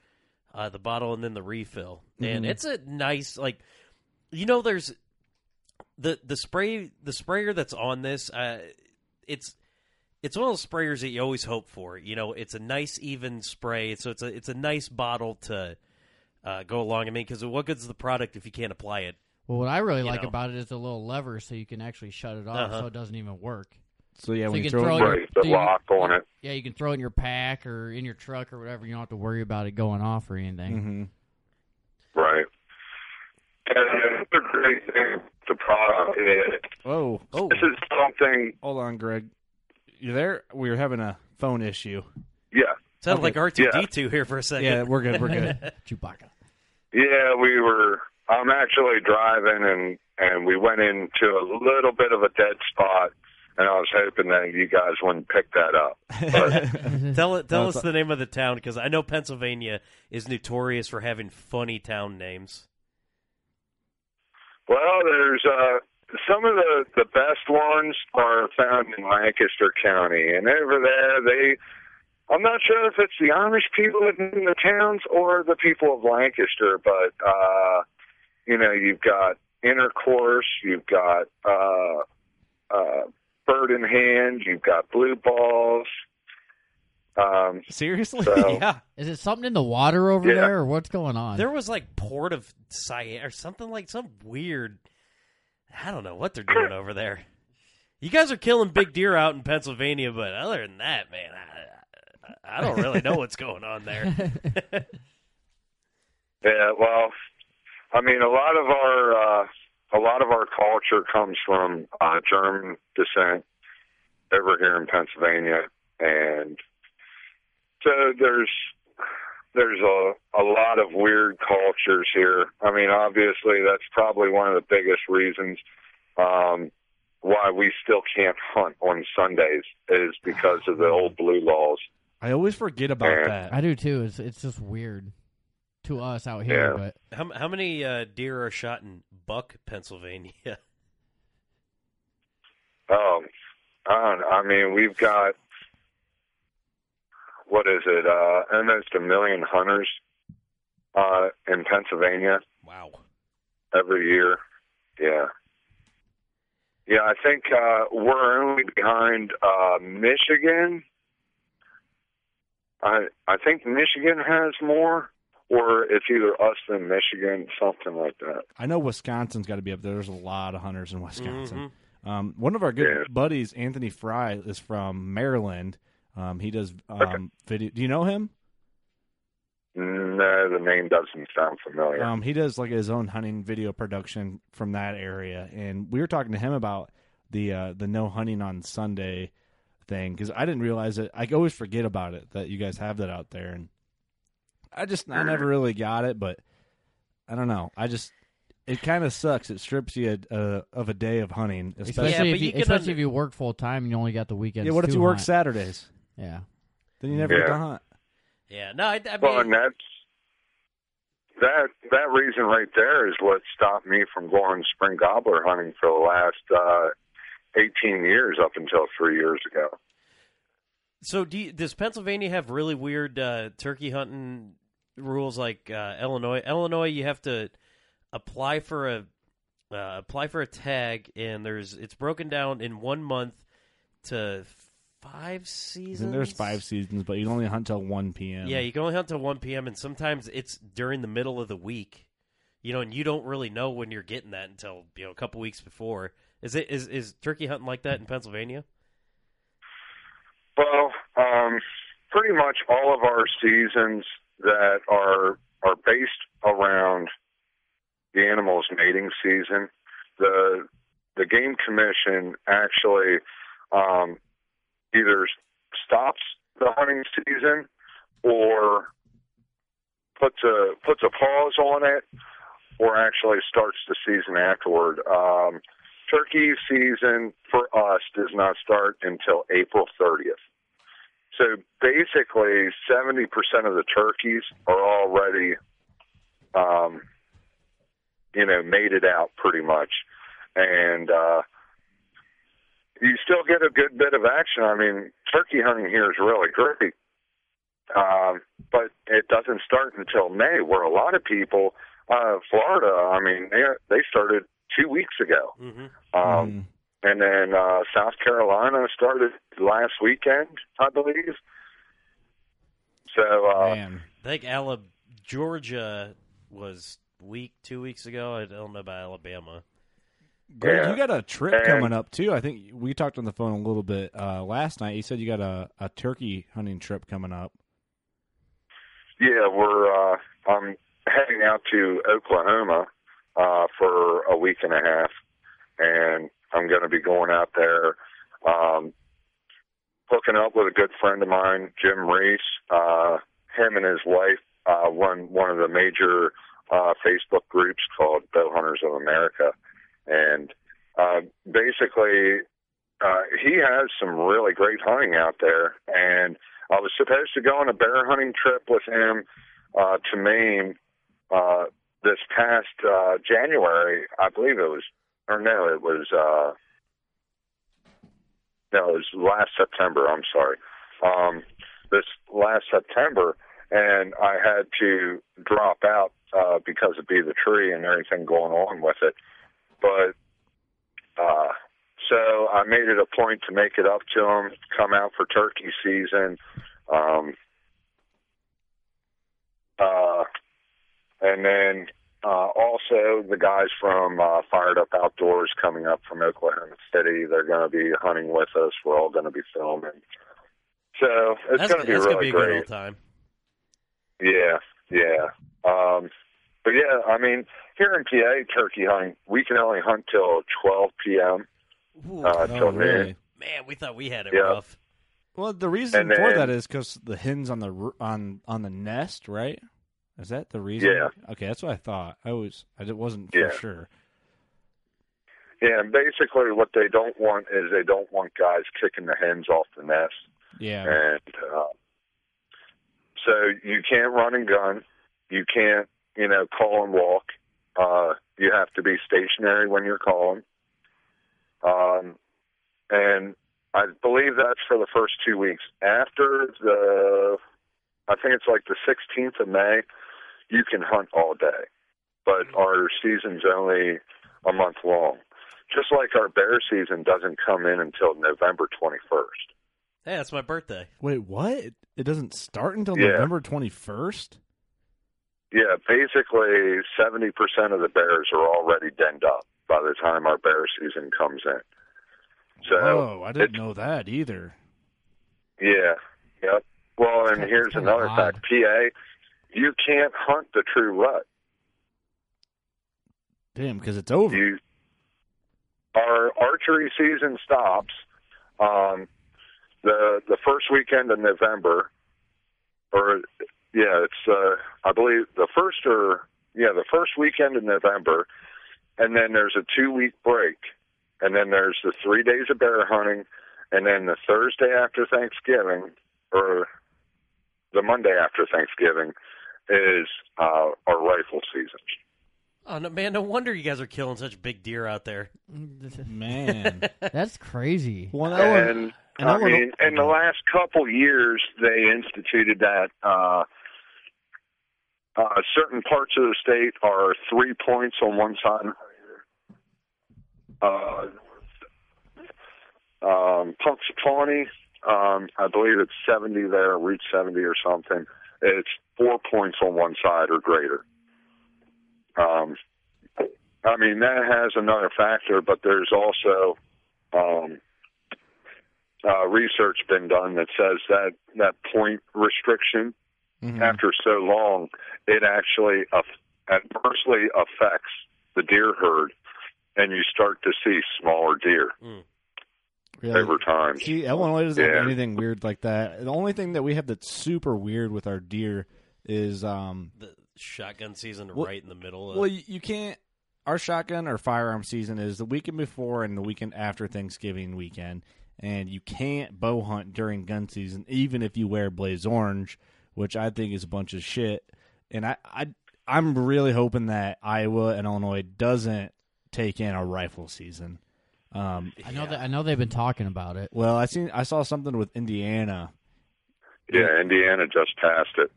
uh, the bottle and then the refill, and Mhm. it's a nice like you know there's the the spray the sprayer that's on this uh, it's it's one of those sprayers that you always hope for. You know, it's a nice even spray, so it's a it's a nice bottle to uh, go along. I mean, because what good's the product if you can't apply it? Well, what I really like know. about it is the little lever, so you can actually shut it off, Uh-huh. so it doesn't even work. So yeah, So when you you can throw, throw it, your- Right, the so you- lock on it. Yeah, you can throw it in your pack or in your truck or whatever. You don't have to worry about it going off or anything. Right. And the great thing, the product is Oh, Oh, this is something. hold on, Greg. You there? We were having a phone issue. Yeah, sounded Okay. like R two D two here for a second. Yeah, we're good. We're good. [LAUGHS] Chewbacca. yeah. We were. I'm actually driving, and and we went into a little bit of a dead spot, and I was hoping that you guys wouldn't pick that up. But [LAUGHS] Tell it. Tell No, us the name of the town because I know Pennsylvania is notorious for having funny town names. Well, there's uh, some of the the best ones are found in Lancaster County, and over there they. I'm not sure if it's the Amish people in the towns or the people of Lancaster, but uh, you know, you've got intercourse, you've got uh, uh, bird in hand, you've got blue balls. Um, Seriously? So- [LAUGHS] yeah, Is it something in the water over Yeah. there, or what's going on? there was like Port of Cyan or something like some weird. I don't know what they're doing over there. You guys are killing big deer out in Pennsylvania, but other than that, man, I, I don't really know what's going on there. [LAUGHS] Yeah, well, I mean, a lot of our uh, a lot of our culture comes from uh, German descent over here in Pennsylvania, and so there's there's a a lot of weird cultures here. I mean, obviously, that's probably one of the biggest reasons um, why we still can't hunt on Sundays is because of the [LAUGHS] old blue laws. I always forget about Yeah. that. I do too. It's it's just weird to us out here, Yeah. but how, how many uh, deer are shot in Buck, Pennsylvania? [LAUGHS] Um, I don't know. I mean, we've got what is it? Uh, almost a million hunters uh, in Pennsylvania Wow. every year. Yeah, yeah. I think uh, we're only behind uh, Michigan. I I think Michigan has more, or it's either us than Michigan, something like that. I know Wisconsin's got to be up there. There's a lot of hunters in Wisconsin. Mhm. Um, one of our good Yeah. buddies, Anthony Fry, is from Maryland. Um, he does um, video. Do you know him? No, the name doesn't sound familiar. Um, he does like his own hunting video production from that area, and we were talking to him about the uh, the no hunting on Sunday thing because I didn't realize it. I always forget about it that you guys have that out there, and I just I never really got it, but I don't know. I just it kind of sucks. It strips you uh, of a day of hunting, especially. especially if you, you especially under- if you work full time and you only got the weekends. yeah, what if to you work. Saturdays? Yeah, Then you never get to Yeah. hunt. Yeah. No, I, I mean, Well, and that's that that reason right there is what stopped me from going spring gobbler hunting for the last uh, 18 years up until three years ago. So, do you, does Pennsylvania have really weird uh, turkey hunting rules like uh, Illinois? Illinois, you have to apply for a uh, apply for a tag, and there's it's broken down in one month to five I seasons. think there's five seasons, but you can only hunt till one p.m. Yeah, you can only hunt till one p.m. and sometimes it's during the middle of the week. You know, and you don't really know when you're getting that until you know a couple weeks before. Is it is is turkey hunting like that in Pennsylvania? Well, um, pretty much all of our seasons that are are based around the animal's mating season. The the game commission actually um, either stops the hunting season or puts a puts a pause on it, or actually starts the season afterward. Um, turkey season for us does not start until April 30th. So basically, 70% of the turkeys are already, um, you know, mated out pretty much. And uh, you still get a good bit of action. I mean, turkey hunting here is really great. Um, but it doesn't start until May, where a lot of people, uh, Florida, I mean, they they started two weeks ago. Mm-hmm. Um, And then uh, South Carolina started last weekend, I believe. So, uh, Man, I think Alabama, Georgia was week two weeks ago. I don't know about Alabama. Greg, Yeah. you got a trip And- coming up too. I think we talked on the phone a little bit uh, last night. You said you got a, a turkey hunting trip coming up. yeah, we're uh, I'm heading out to Oklahoma uh, for a week and a half, and I'm going to be going out there, um, hooking up with a good friend of mine, Jim Reese. Uh, him and his wife uh, run one of the major uh, Facebook groups called Bow Hunters of America, and uh, basically uh, he has some really great hunting out there. And I was supposed to go on a bear hunting trip with him uh, to Maine uh, this past uh, January. I believe it was, or no, it was. Uh, no, it was last September. I'm sorry. Um, this last September, and I had to drop out uh, because of Be the Tree and everything going on with it. But uh, so I made it a point to make it up to him, come out for turkey season. Um, uh, and then uh, also the guys from uh, Fired Up Outdoors coming up from Oklahoma City. They're going to be hunting with us. We're all going to be filming. So it's going to be really be a good great. old time. Yeah, yeah. Um, but yeah, I mean, here in PA, turkey hunting, we can only hunt till 12 p.m. Ooh, Uh, till Oh, noon. man, we thought we had it yeah. rough. Well, the reason And for that is because the hens on the on on the nest, right? Is that the reason? Yeah. Okay, that's what I thought. I was I wasn't for Yeah. sure. Yeah, and basically what they don't want is they don't want guys kicking the hens off the nest. Yeah. And uh, so you can't run and gun. You can't, you know, call and walk. Uh, you have to be stationary when you're calling. Um, and I believe that's for the first two weeks. After the, I think it's like the 16th of May, you can hunt all day. But our season's only a month long. Just like our bear season doesn't come in until November 21st. Hey, that's my birthday. Wait, what? It, it doesn't start until Yeah. November twenty first. Yeah, basically 70% of the bears are already denned up by the time our bear season comes in. So, oh, I didn't know that either. yeah, yep. Well, and That's here's another odd. fact. PA, you can't hunt the true rut. Damn, because it's over. You, our archery season stops um, the the first weekend of November, or yeah, it's uh, I believe the first or yeah the first weekend in November, and then there's a two week break, and then there's the three days of bear hunting, and then the Thursday after Thanksgiving or the Monday after Thanksgiving is uh, our rifle season. Oh no, man! No wonder you guys are killing such big deer out there. [LAUGHS] Man. That's crazy. Well, I would- and, and I I mean, in the last couple years, they instituted that uh, uh, certain parts of the state are three points on one side, uh, um. Um, I believe it's 70 there, Route 70 or something. It's four points on one side or greater. Um, I mean, that has another factor, but there's also um, uh, research been done that says that that point restriction, Mhm. after so long, it actually adversely affects the deer herd, and you start to see smaller deer Really? over time. See, Illinois doesn't have Yeah. anything weird like that. The only thing that we have that's super weird with our deer is um The shotgun season Well- right in the middle. Of, well you, you can't our shotgun or firearm season is the weekend before and the weekend after Thanksgiving weekend and you can't bow hunt during gun season even if you wear blaze orange, which I think is a bunch of shit. And I I I'm really hoping that Iowa and Illinois doesn't take in a rifle season. Um, I know that I know they've been talking about it. well, I seen I saw something with Indiana Yeah, Indiana just passed it.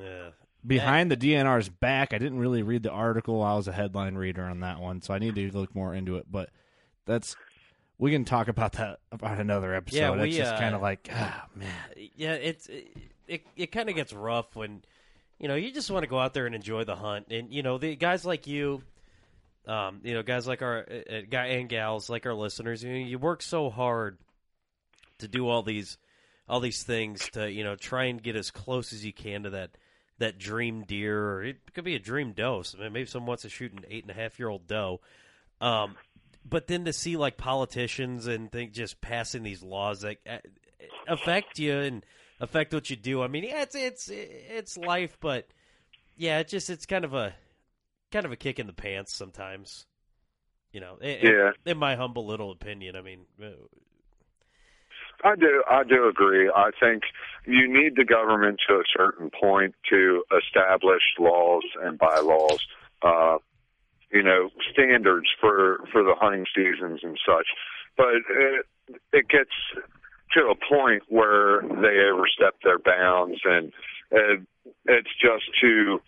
yeah. behind the DNR's back. I didn't really read the article. I was a headline reader on that one, so I need to look more into it. But that's we can talk about that about another episode. Yeah, we, it's just uh, kind of like ah man. yeah, it's it it, it kind of gets rough when you know you just want to go out there and enjoy the hunt, and you know the guys like you, um, you know guys like our uh, uh, guy and gals like our listeners, you know, you work so hard to do all these all these things to you know try and get as close as you can to that that dream deer, or it could be a dream doe. So maybe someone wants to shoot an eight and a half year old doe. Um, but then to see like politicians and think just passing these laws that uh, affect you and affect what you do. I mean, yeah, it's it's it's life, but yeah, it just it's kind of a kind of a kick in the pants sometimes. You know, in, Yeah. in my humble little opinion, I mean, uh, I do. I do agree. I think you need the government to a certain point to establish laws and bylaws, uh, you know, standards for for the hunting seasons and such. But it, it gets to a point where they overstep their bounds, and it, it's just too.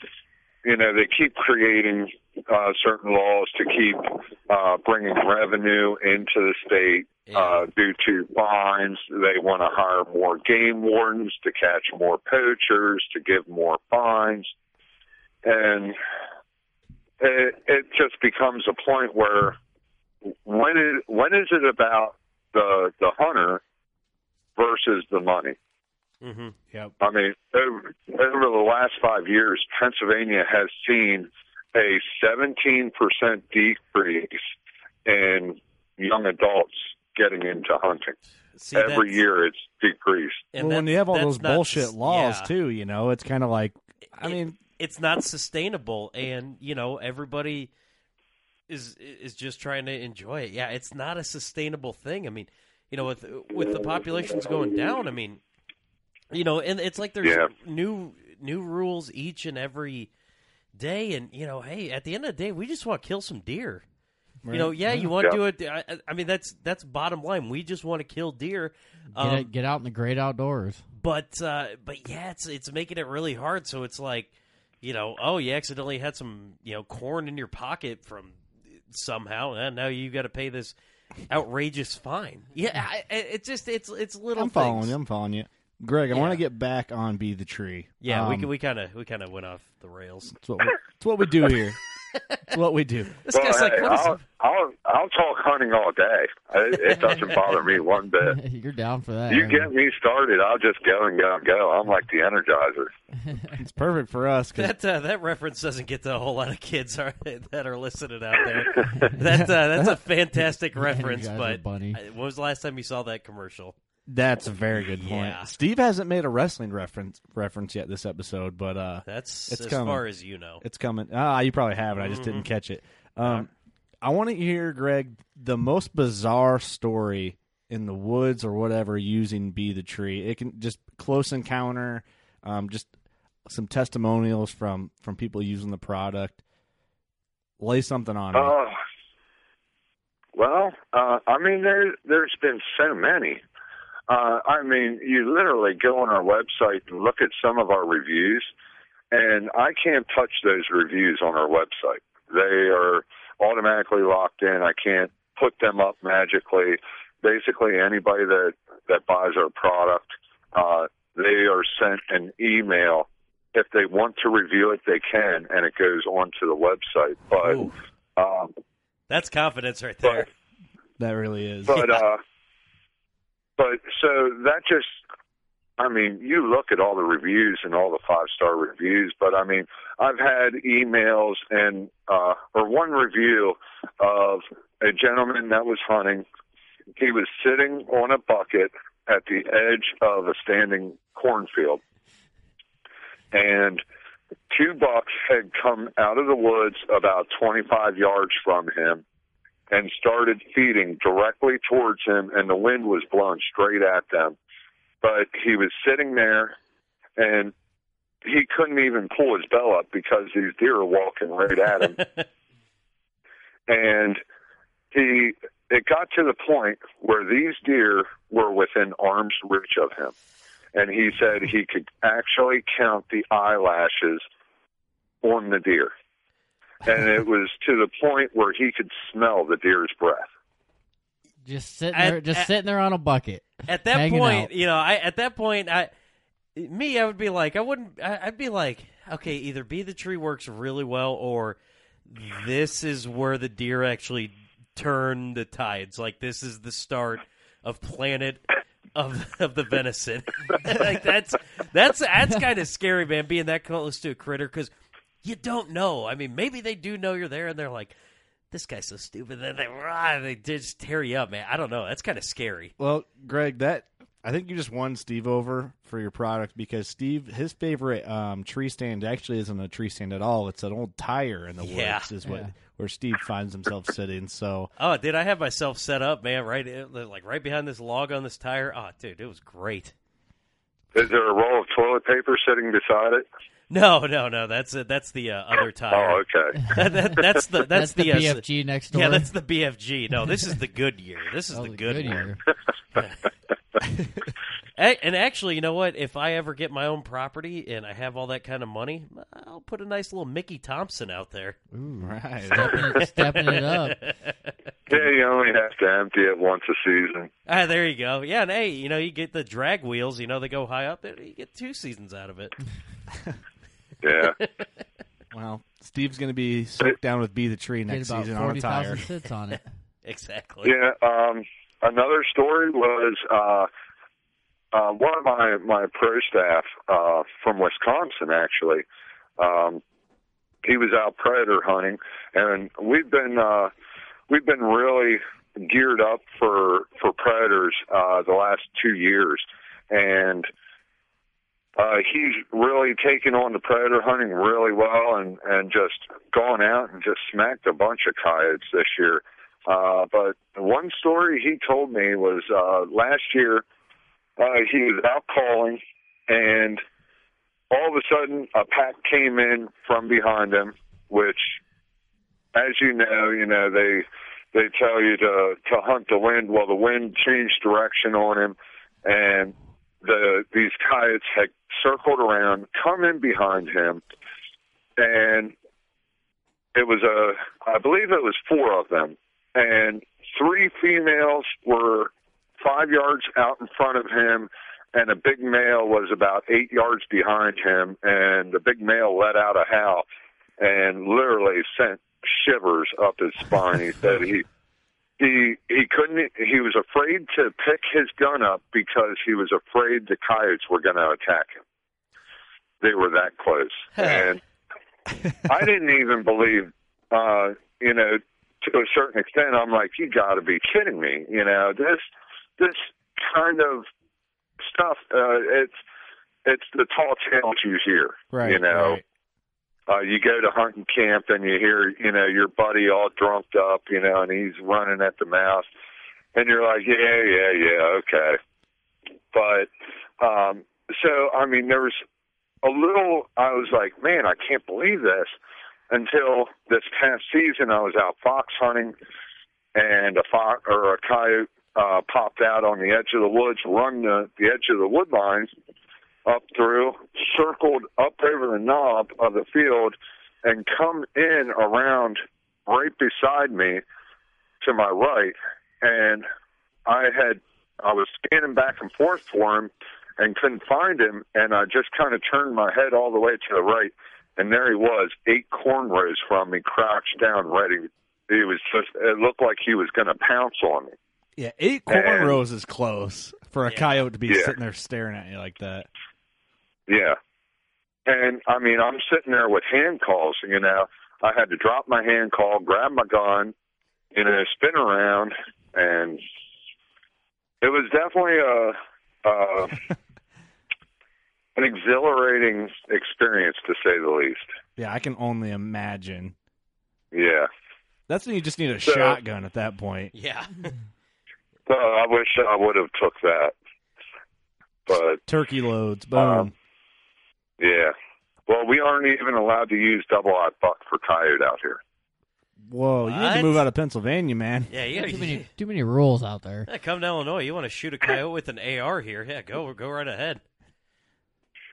You know, they keep creating uh, certain laws to keep uh, bringing revenue into the state uh, due to fines. They want to hire more game wardens to catch more poachers, to give more fines. And it, it just becomes a point where when is, when is it about the, the hunter versus the money? mm-hmm. Yep. I mean, over, over the last five years, Pennsylvania has seen a 17% decrease in young adults getting into hunting. See, Every year it's decreased. and well, when you have all those not bullshit laws yeah. too, you know, it's kind of like I It- mean, it's not sustainable, and you know everybody is is just trying to enjoy it. Yeah, it's not a sustainable thing. I mean, you know, with with the populations going down, I mean, you know, and it's like there's Yeah. new new rules each and every day, and you know, hey, at the end of the day, we just want to kill some deer. You know, yeah, you want to do it. I, I mean, that's that's bottom line. We just want to kill deer. Get, Um, it- get out in the great outdoors. but uh, but yeah, it's it's making it really hard. So it's like, you know, oh, you accidentally had some you know corn in your pocket from somehow, and now you got to pay this outrageous fine. Yeah, I, I- it's just it's it's little. I'm following things. you. I'm following you, Greg. I want to get back on be the tree. Yeah, Um, we we kind of we kind of went off the rails. It's what, we, it's what we do here. [LAUGHS] it's what we do. This Well, guy's like, hey, what is I'll, I'll I'll talk hunting all day. It, it doesn't bother me one [LAUGHS] bit. You're down for that. You aren't get me started, I'll just go and go and go. I'm like the Energizer. [LAUGHS] It's perfect for us 'cause that uh, that reference doesn't get to a whole lot of kids are, [LAUGHS] that are listening out there. that uh, that's a fantastic reference. Energizer But Bunny. I- when was the last time you saw that commercial? That's a very good point. Yeah. Steve hasn't made a wrestling reference reference yet this episode, but uh, That's It's as coming. far as you know. It's coming. Ah, you probably haven't. I just didn't catch it. Um, I want to hear, Greg, the most bizarre story in the woods or whatever using "Be the Tree." It can just close encounter, um, just some testimonials from from people using the product. Lay something on me. Oh, well, uh, I mean, there there's been so many. Uh, I mean, you literally go on our website and look at some of our reviews, and I can't touch those reviews on our website. They are automatically locked in. I can't put them up magically. Basically, anybody that that buys our product, uh, they are sent an email. If they want to review it, they can, and it goes onto the website. But um, That's confidence right there. That really is. but uh but so that just I mean, you look at all the reviews and all the five star reviews, but I mean, I've had emails and uh or one review of a gentleman that was hunting. He was sitting on a bucket at the edge of a standing cornfield. And two bucks had come out of the woods about 25 yards from him and started feeding directly towards him, and the wind was blowing straight at them. But he was sitting there, and he couldn't even pull his bell up because these deer were walking right at him. [LAUGHS] and he, it got to the point where these deer were within arm's reach of him, and he said he could actually count the eyelashes on the deer and it was to the point where he could smell the deer's breath. Just sitting At- there, just at- sitting there on a bucket. At that point, out. you know, I at that point, I me, I would be like, I wouldn't, I, I'd be like, okay, either be the tree works really well, or this is where the deer actually turn the tides. Like this is the start of Planet of of the venison. [LAUGHS] like that's that's that's kind of scary, man. Being that close to a critter because you don't know. I mean, maybe they do know you're there, and they're like. This guy's so stupid. Then they, rah, they just tear you up, man. I don't know. That's kind of scary. Well, Greg, that I think you just won Steve over for your product because Steve, his favorite um, tree stand actually isn't a tree stand at all. It's an old tire in the Yeah. woods, is what Yeah. where Steve finds himself sitting. So Oh, did I have myself set up, man? Right, like right behind this log on this tire. Oh, dude, it was great. Is there a roll of toilet paper sitting beside it? No, no, no. That's uh, that's the uh, other tire. Oh, okay. [LAUGHS] That- that's the that's, That's the uh, BFG next door. Yeah, that's the BFG. No, this is the Goodyear. This is [LAUGHS] Oh, the the good, good one. year. [LAUGHS] And actually, you know what? If I ever get my own property and I have all that kind of money, I'll put a nice little Mickey Thompson out there. right, stepping, it, stepping it up. Yeah, you only have to empty it once a season. Ah, there you go. Yeah, and hey, you know, you get the drag wheels. You know, they go high up. You get two seasons out of it. Yeah. [LAUGHS] well, Steve's going to be soaked down with Be the Tree next about season on a tire. sits on it. [LAUGHS] exactly. Yeah. Um, another story was uh, uh, one of my my pro staff uh, from Wisconsin actually. Um, he was out predator hunting, and we've been uh, we've been really geared up for for predators uh, the last two years, and uh, he's really taken on the predator hunting really well, and and just gone out and just smacked a bunch of coyotes this year. Uh, but one story he told me was uh, last year uh, he was out calling, and all of a sudden a pack came in from behind him, which, as you know, you know they they tell you to to hunt the wind. Well, the wind changed direction on him, and the these coyotes had circled around, come in behind him, and it was a I believe it was four of them, and three females were five yards out in front of him, and a big male was about eight yards behind him, and the big male let out a howl and literally sent shivers up his spine. He said he he he couldn't he was afraid to pick his gun up because he was afraid the coyotes were going to attack him. They were that close, and I didn't even believe. uh, You know, to a certain extent, I'm like, you got to be kidding me. You know, this this kind of stuff. Uh, it's it's the tall tales you hear. Right, You know. right. Uh, you go to hunting camp and you hear, you know, your buddy all drunk up, you know, and he's running at the mouth, and you're like, yeah, yeah, yeah, okay. But um, so, I mean, there was a little. I was like, man, I can't believe this. Until this past season, I was out fox hunting, and a fox or a coyote uh, popped out on the edge of the woods, run the the edge of the wood lines up through, circled up over the knob of the field, and come in around right beside me to my right, and I had I was scanning back and forth for him and couldn't find him, and I just kind of turned my head all the way to the right, and there he was, eight cornrows from me, crouched down, ready. He was just it looked like he was going to pounce on me. Yeah, eight And- cornrows is close for a coyote to be Yeah. sitting there staring at you like that. Yeah. And I mean, I'm sitting there with hand calls, you know. I had to drop my hand call, grab my gun, you know, spin around, and it was definitely a, a [LAUGHS] an exhilarating experience to say the least. Yeah, I can only imagine. Yeah. That's when you just need a So- shotgun at that point. Yeah. [LAUGHS] Uh, I wish I would have took that, but Turkey loads, boom. Um, yeah. Well, we aren't even allowed to use double-eyed buck for coyote out here. Whoa, you need to What? move out of Pennsylvania, man. Yeah, you Too got many, too many rules out there. Yeah, come to Illinois. You want to shoot a coyote with an AR here? Yeah, go go right ahead.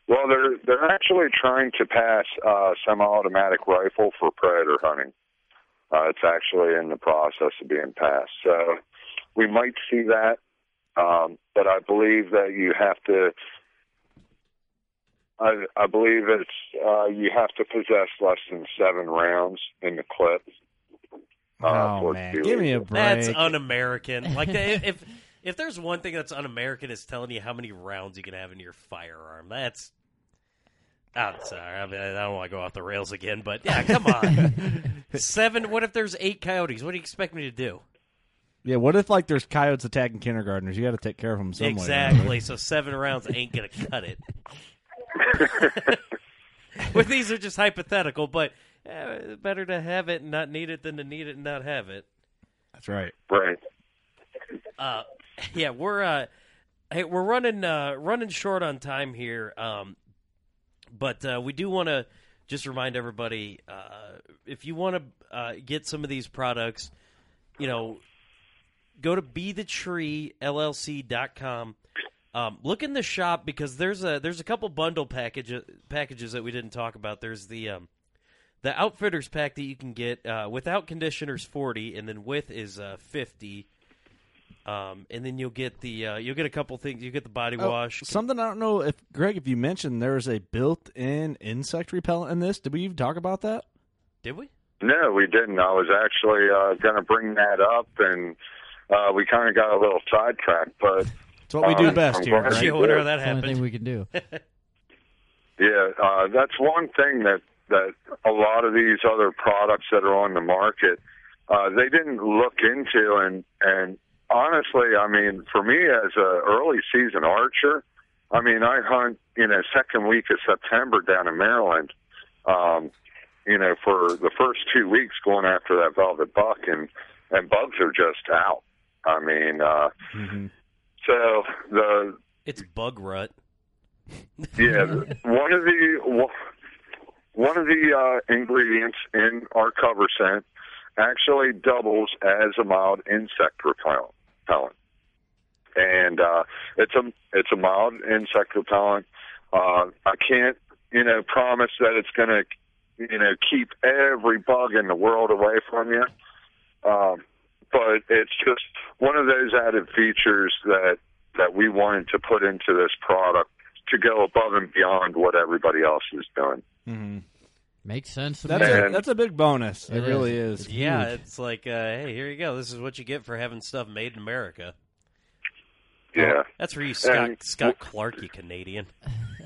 Well, they're they're actually trying to pass uh, semi-automatic rifle for predator hunting. Uh, it's actually in the process of being passed, so we might see that. Um, but I believe that you have to. I, I believe it's uh, you have to possess less than seven rounds in the clip. Uh, oh man, give me a break. That's un-American. Like [LAUGHS] if if- if there's one thing that's un-American is telling you how many rounds you can have in your firearm. That's. I'm sorry. I, mean, I don't want to go off the rails again, but yeah, come on. [LAUGHS] Seven. What if there's eight coyotes? What do you expect me to do? yeah, what if like there's coyotes attacking kindergartners? You got to take care of them some way. exactly. So seven rounds ain't gonna cut it. [LAUGHS] [LAUGHS] well, these are just hypothetical, but uh, better to have it and not need it than to need it and not have it. That's right. Right. Uh, [LAUGHS] yeah, we're uh, hey, we're running uh, running short on time here. Um, but uh, we do want to just remind everybody uh, if you want to uh, get some of these products, you know, go to bethetreellc.com. Um, look in the shop because there's a there's a couple bundle packages packages that we didn't talk about. There's the um, the outfitters pack that you can get uh, without conditioners forty, and then with is uh, fifty. Um, and then you'll get the uh, you'll get a couple things. You get the body Oh, wash. something I don't know if Greg, if you mentioned there's a built-in insect repellent in this. Did we even talk about that? Did we? No, we didn't. I was actually uh, going to bring that up, and uh, we kind of got a little sidetracked. But It's what we do um, best I'm here. glad Greg. you wonder how that That's the only thing we can do. [LAUGHS] Yeah, uh, that's one thing that that a lot of these other products that are on the market uh, they didn't look into, and and honestly, I mean, for me as a early season archer, I mean, I hunt you know second week of September down in Maryland. Um, you know, for the first two weeks going after that velvet buck, and and bugs are just out. I mean, uh, Mhm. So the It's bug rut. yeah, one of the one of the uh, ingredients in our cover scent actually doubles as a mild insect repellent. And uh, it's a it's a mild insect repellent. Uh, I can't you know promise that it's going to you know keep every bug in the world away from you. Um, but it's just one of those added features that that we wanted to put into this product to go above and beyond what everybody else is doing. Mhm. Makes sense to That's me. a, that's a big bonus. It, It is. really is. It's Yeah, huge. it's like, uh, hey, here you go. This is what you get for having stuff made in America. Yeah. That's for you, Scott And- Scott Clark, you Canadian.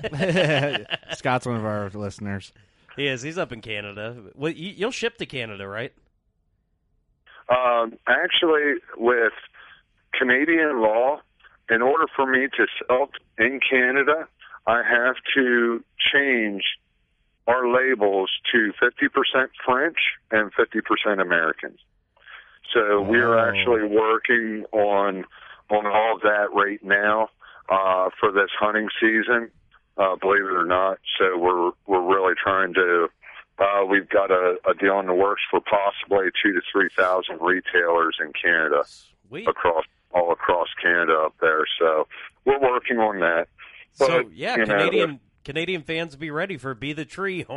[LAUGHS] [LAUGHS] Scott's one of our listeners. He is. He's up in Canada. Well, you, you'll ship to Canada, right? Um, actually, with Canadian law, in order for me to sell in Canada, I have to change our labels to 50% French and 50% American. So we are actually working on on all of that right now uh, for this hunting season. Uh, believe it or not, so we're we're really trying to. Uh, we've got a, a deal in the works for possibly two to three thousand retailers in Canada Sweet. across all across Canada up there. So we're working on that. So yeah, you know, Canadian Canadian fans be ready for Be the Tree. [LAUGHS]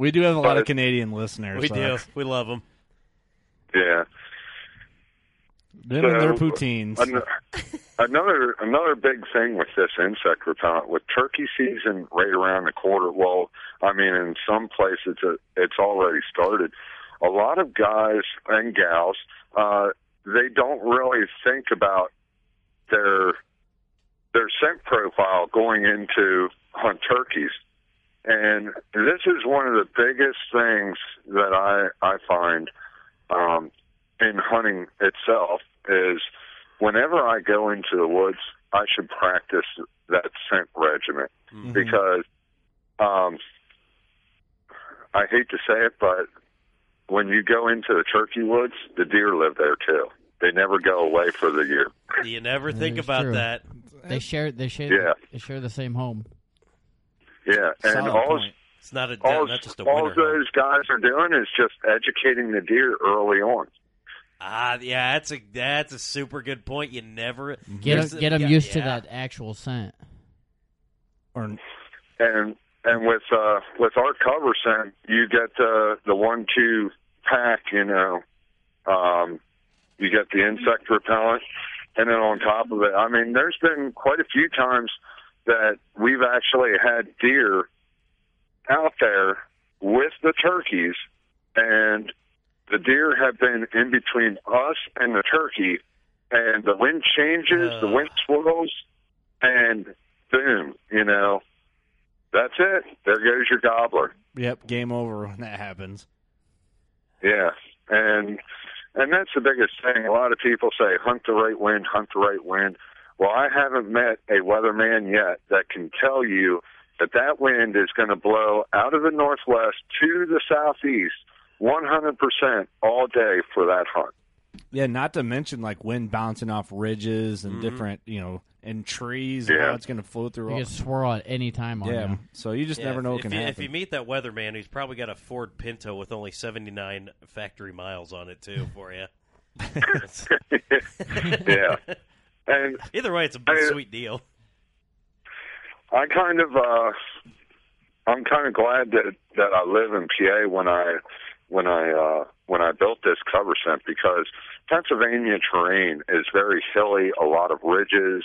We do have a lot of Canadian listeners. we so do. We love them. Yeah. Them and their So, poutines. an- Another another big thing with this insect repellent, with turkey season right around the quarter. Well, I mean, in some places it, it's already started. A lot of guys and gals, uh, they don't really think about their their scent profile going into hunt turkeys. And this is one of the biggest things that I I find um, in hunting itself is whenever I go into the woods, I should practice that scent regiment because um, I hate to say it, but when you go into the turkey woods, the deer live there too. They never go away for the year. You never think is about true. that. They share. They share. Yeah. They share the same home. Yeah, and Solid all point. It's not a all, not just a all winter. home. those guys are doing is just educating the deer early on. Ah, yeah, that's a that's a super good point. You never Get there's them, a- get 'em yeah, used to that actual scent. Or and and with uh with our cover scent you get the the one two pack you know um you get the insect repellent and then on top of it i mean there's been quite a few times that we've actually had deer out there with the turkeys and the deer have been in between us and the turkey and the wind changes the wind swirls and boom you know that's it. There goes your gobbler. yep, game over when that happens. Yeah, and and that's the biggest thing. A lot of people say hunt the right wind, hunt the right wind. Well, I haven't met a weatherman yet that can tell you that that wind is going to blow out of the northwest to the southeast 100% all day for that hunt. Yeah, not to mention like wind bouncing off ridges and different, you know, and trees. and Yeah. how it's going to flow through. You all- can swirl at any time on yeah, you. so you just Yeah, never know what if can you, happen. If you meet that weatherman, he's probably got a Ford Pinto with only 79 factory miles on it, too, for you. [LAUGHS] Yeah. And Either way, it's a I- sweet deal. I kind of uh I'm kind of glad that that I live in PA when I when I uh when I built this cover scent because Pennsylvania terrain is very hilly, a lot of ridges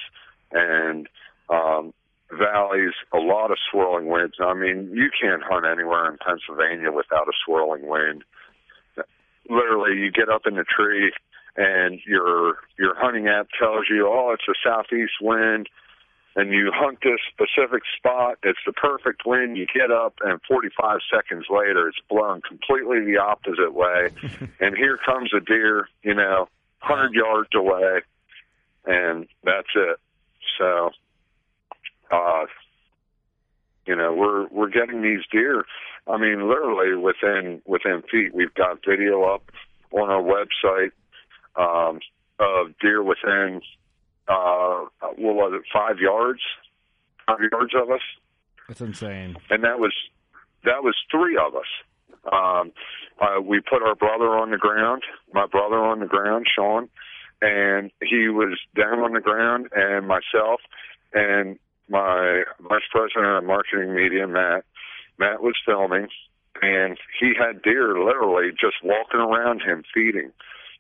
and um valleys, a lot of swirling winds. I mean, you can't hunt anywhere in Pennsylvania without a swirling wind. Literally, you get up in the tree and your your hunting app tells you, "Oh, it's a southeast wind." And you hunt this specific spot, it's the perfect wind. You get up, and 45 seconds later, it's blown completely the opposite way. [LAUGHS] and here comes a deer, you know, 100 yards away, and that's it. So, uh, you know, we're we're getting these deer. I mean, literally within within feet. We've got video up on our website um, of deer within uh, what was it, five yards, five yards of us, That's insane. and that was that was three of us. Um, uh, we put our brother on the ground, my brother on the ground, Sean, and he was down on the ground, and myself and my vice president of marketing media, Matt. Matt was filming, and he had deer literally just walking around him feeding.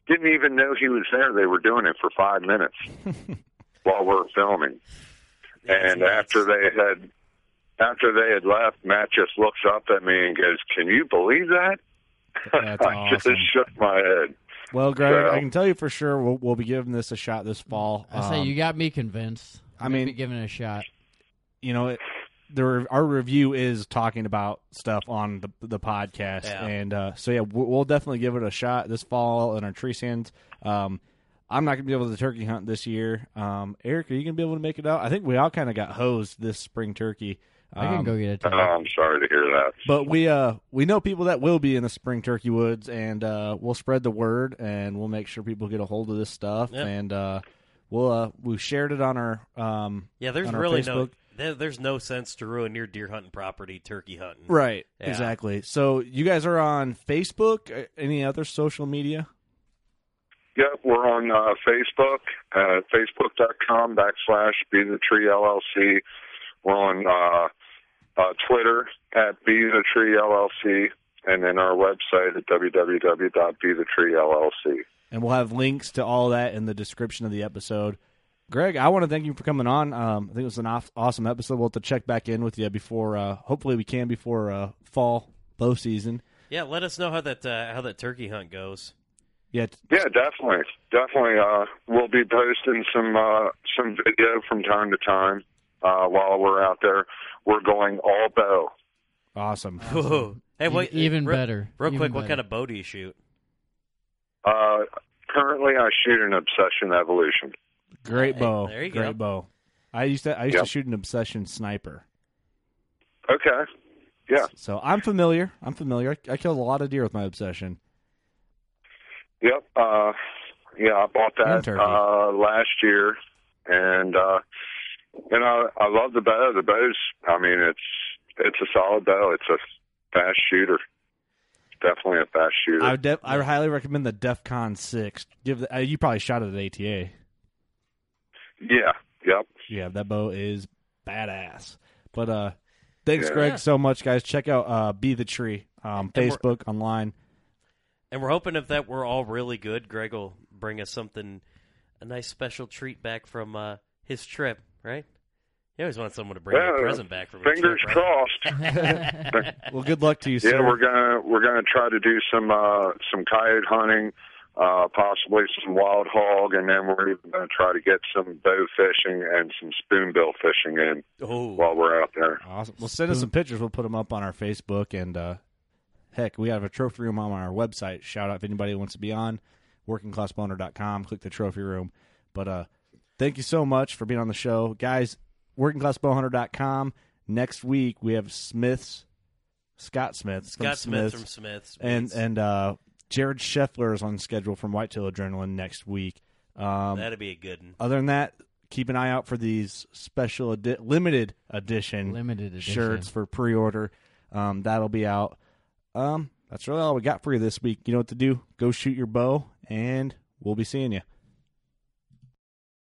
Didn't even know he was there. They were doing it for five minutes [LAUGHS] while we're filming. And after they had after they had left, Matt just looks up at me and goes, "Can you believe that?" That's [LAUGHS] I just shook my head. Well, Greg, So- I can tell you for sure we'll, we'll be giving this a shot this fall. I say Um, you got me convinced. I mean- be giving it a shot. you know, it, the our review is talking about stuff on the the podcast, Yeah. and uh, so yeah, we'll, we'll definitely give it a shot this fall in our tree stands. Um, I'm not gonna be able to turkey hunt this year. Um, Eric, are you gonna be able to make it out? I think we all kind of got hosed this spring turkey. I can Um, go get it. Oh, I'm sorry to hear that. But we uh we know people that will be in the spring turkey woods, and uh, we'll spread the word, and we'll make sure people get a hold of this stuff, Yep. and uh, we'll uh, we shared it on our um Yeah, there's on our really no Facebook. there, there's no sense to ruin your deer hunting property turkey hunting. right Yeah. exactly. So you guys are on Facebook, Uh, any other social media? Yep, we're on uh, Facebook, uh, facebook.com backslash Be the Tree LLC. We're on uh, uh, Twitter at Be the Tree LLC, and then our website at www.bethetreellc. and we'll have links to all that in the description of the episode. Greg, I want to thank you for coming on. Um, I think it was an aw- awesome episode. We'll have to check back in with you before, uh, hopefully, we can before uh, fall bow season. Yeah, let us know how that uh, how that turkey hunt goes. Yeah, Yeah, definitely, definitely. Uh, we'll be posting some uh, some video from time to time uh, while we're out there. We're going all bow. awesome. Whoa. Hey, wait, E- even real- better. Real Even quick, what kind of bow do you shoot? Uh, currently, I shoot an Obsession Evolution. Great Hey, bow. there you Great go. bow. I used to I used Yep. to shoot an obsession sniper. Okay. Yeah. So I'm familiar. I'm familiar. I, I killed a lot of deer with my obsession. Yep. Uh, yeah, I bought that uh, last year, and uh, you know I love the bow. The bow's. I mean, it's it's a solid bow. It's a fast shooter. Definitely a fast shooter. I would def- I highly recommend the DEFCON six. Give the, uh, you probably shot it at ATA. Yeah. Yep. Yeah, that bow is badass. But uh, thanks, Yeah. Greg, so much, guys. Check out uh, Be the Tree, um, And Facebook, online. And we're hoping if that we're all really good, Greg will bring us something, a nice special treat back from uh, his trip, right? You always want someone to bring you Yeah, a present back from a Fingers trip, right? crossed. [LAUGHS] Well, good luck to you, yeah, sir. we're gonna we're gonna try to do some uh, some coyote hunting, uh, possibly some wild hog, and then we're even gonna try to get some bow fishing and some spoonbill fishing in Oh, while we're out there. Awesome. Well, send us some pictures. We'll put them up on our Facebook. And uh, heck, we have a trophy room on our website. Shout out if anybody wants to be on workingclassboner.com. Click the trophy room. But uh, thank you so much for being on the show. Guys, workingclassbowhunter.com. Next week, we have Smith's, Scott Smith. from Scott Smith Smith's. from Smith's. and and uh, Jared Scheffler is on schedule from Whitetail Adrenaline next week. Um, That'd be a good one. other than that, keep an eye out for these special edi- limited edition Limited edition. shirts for pre-order. Um, that'll be out. Um, that's really all we got for you this week. You know what to do? Go shoot your bow, and we'll be seeing you.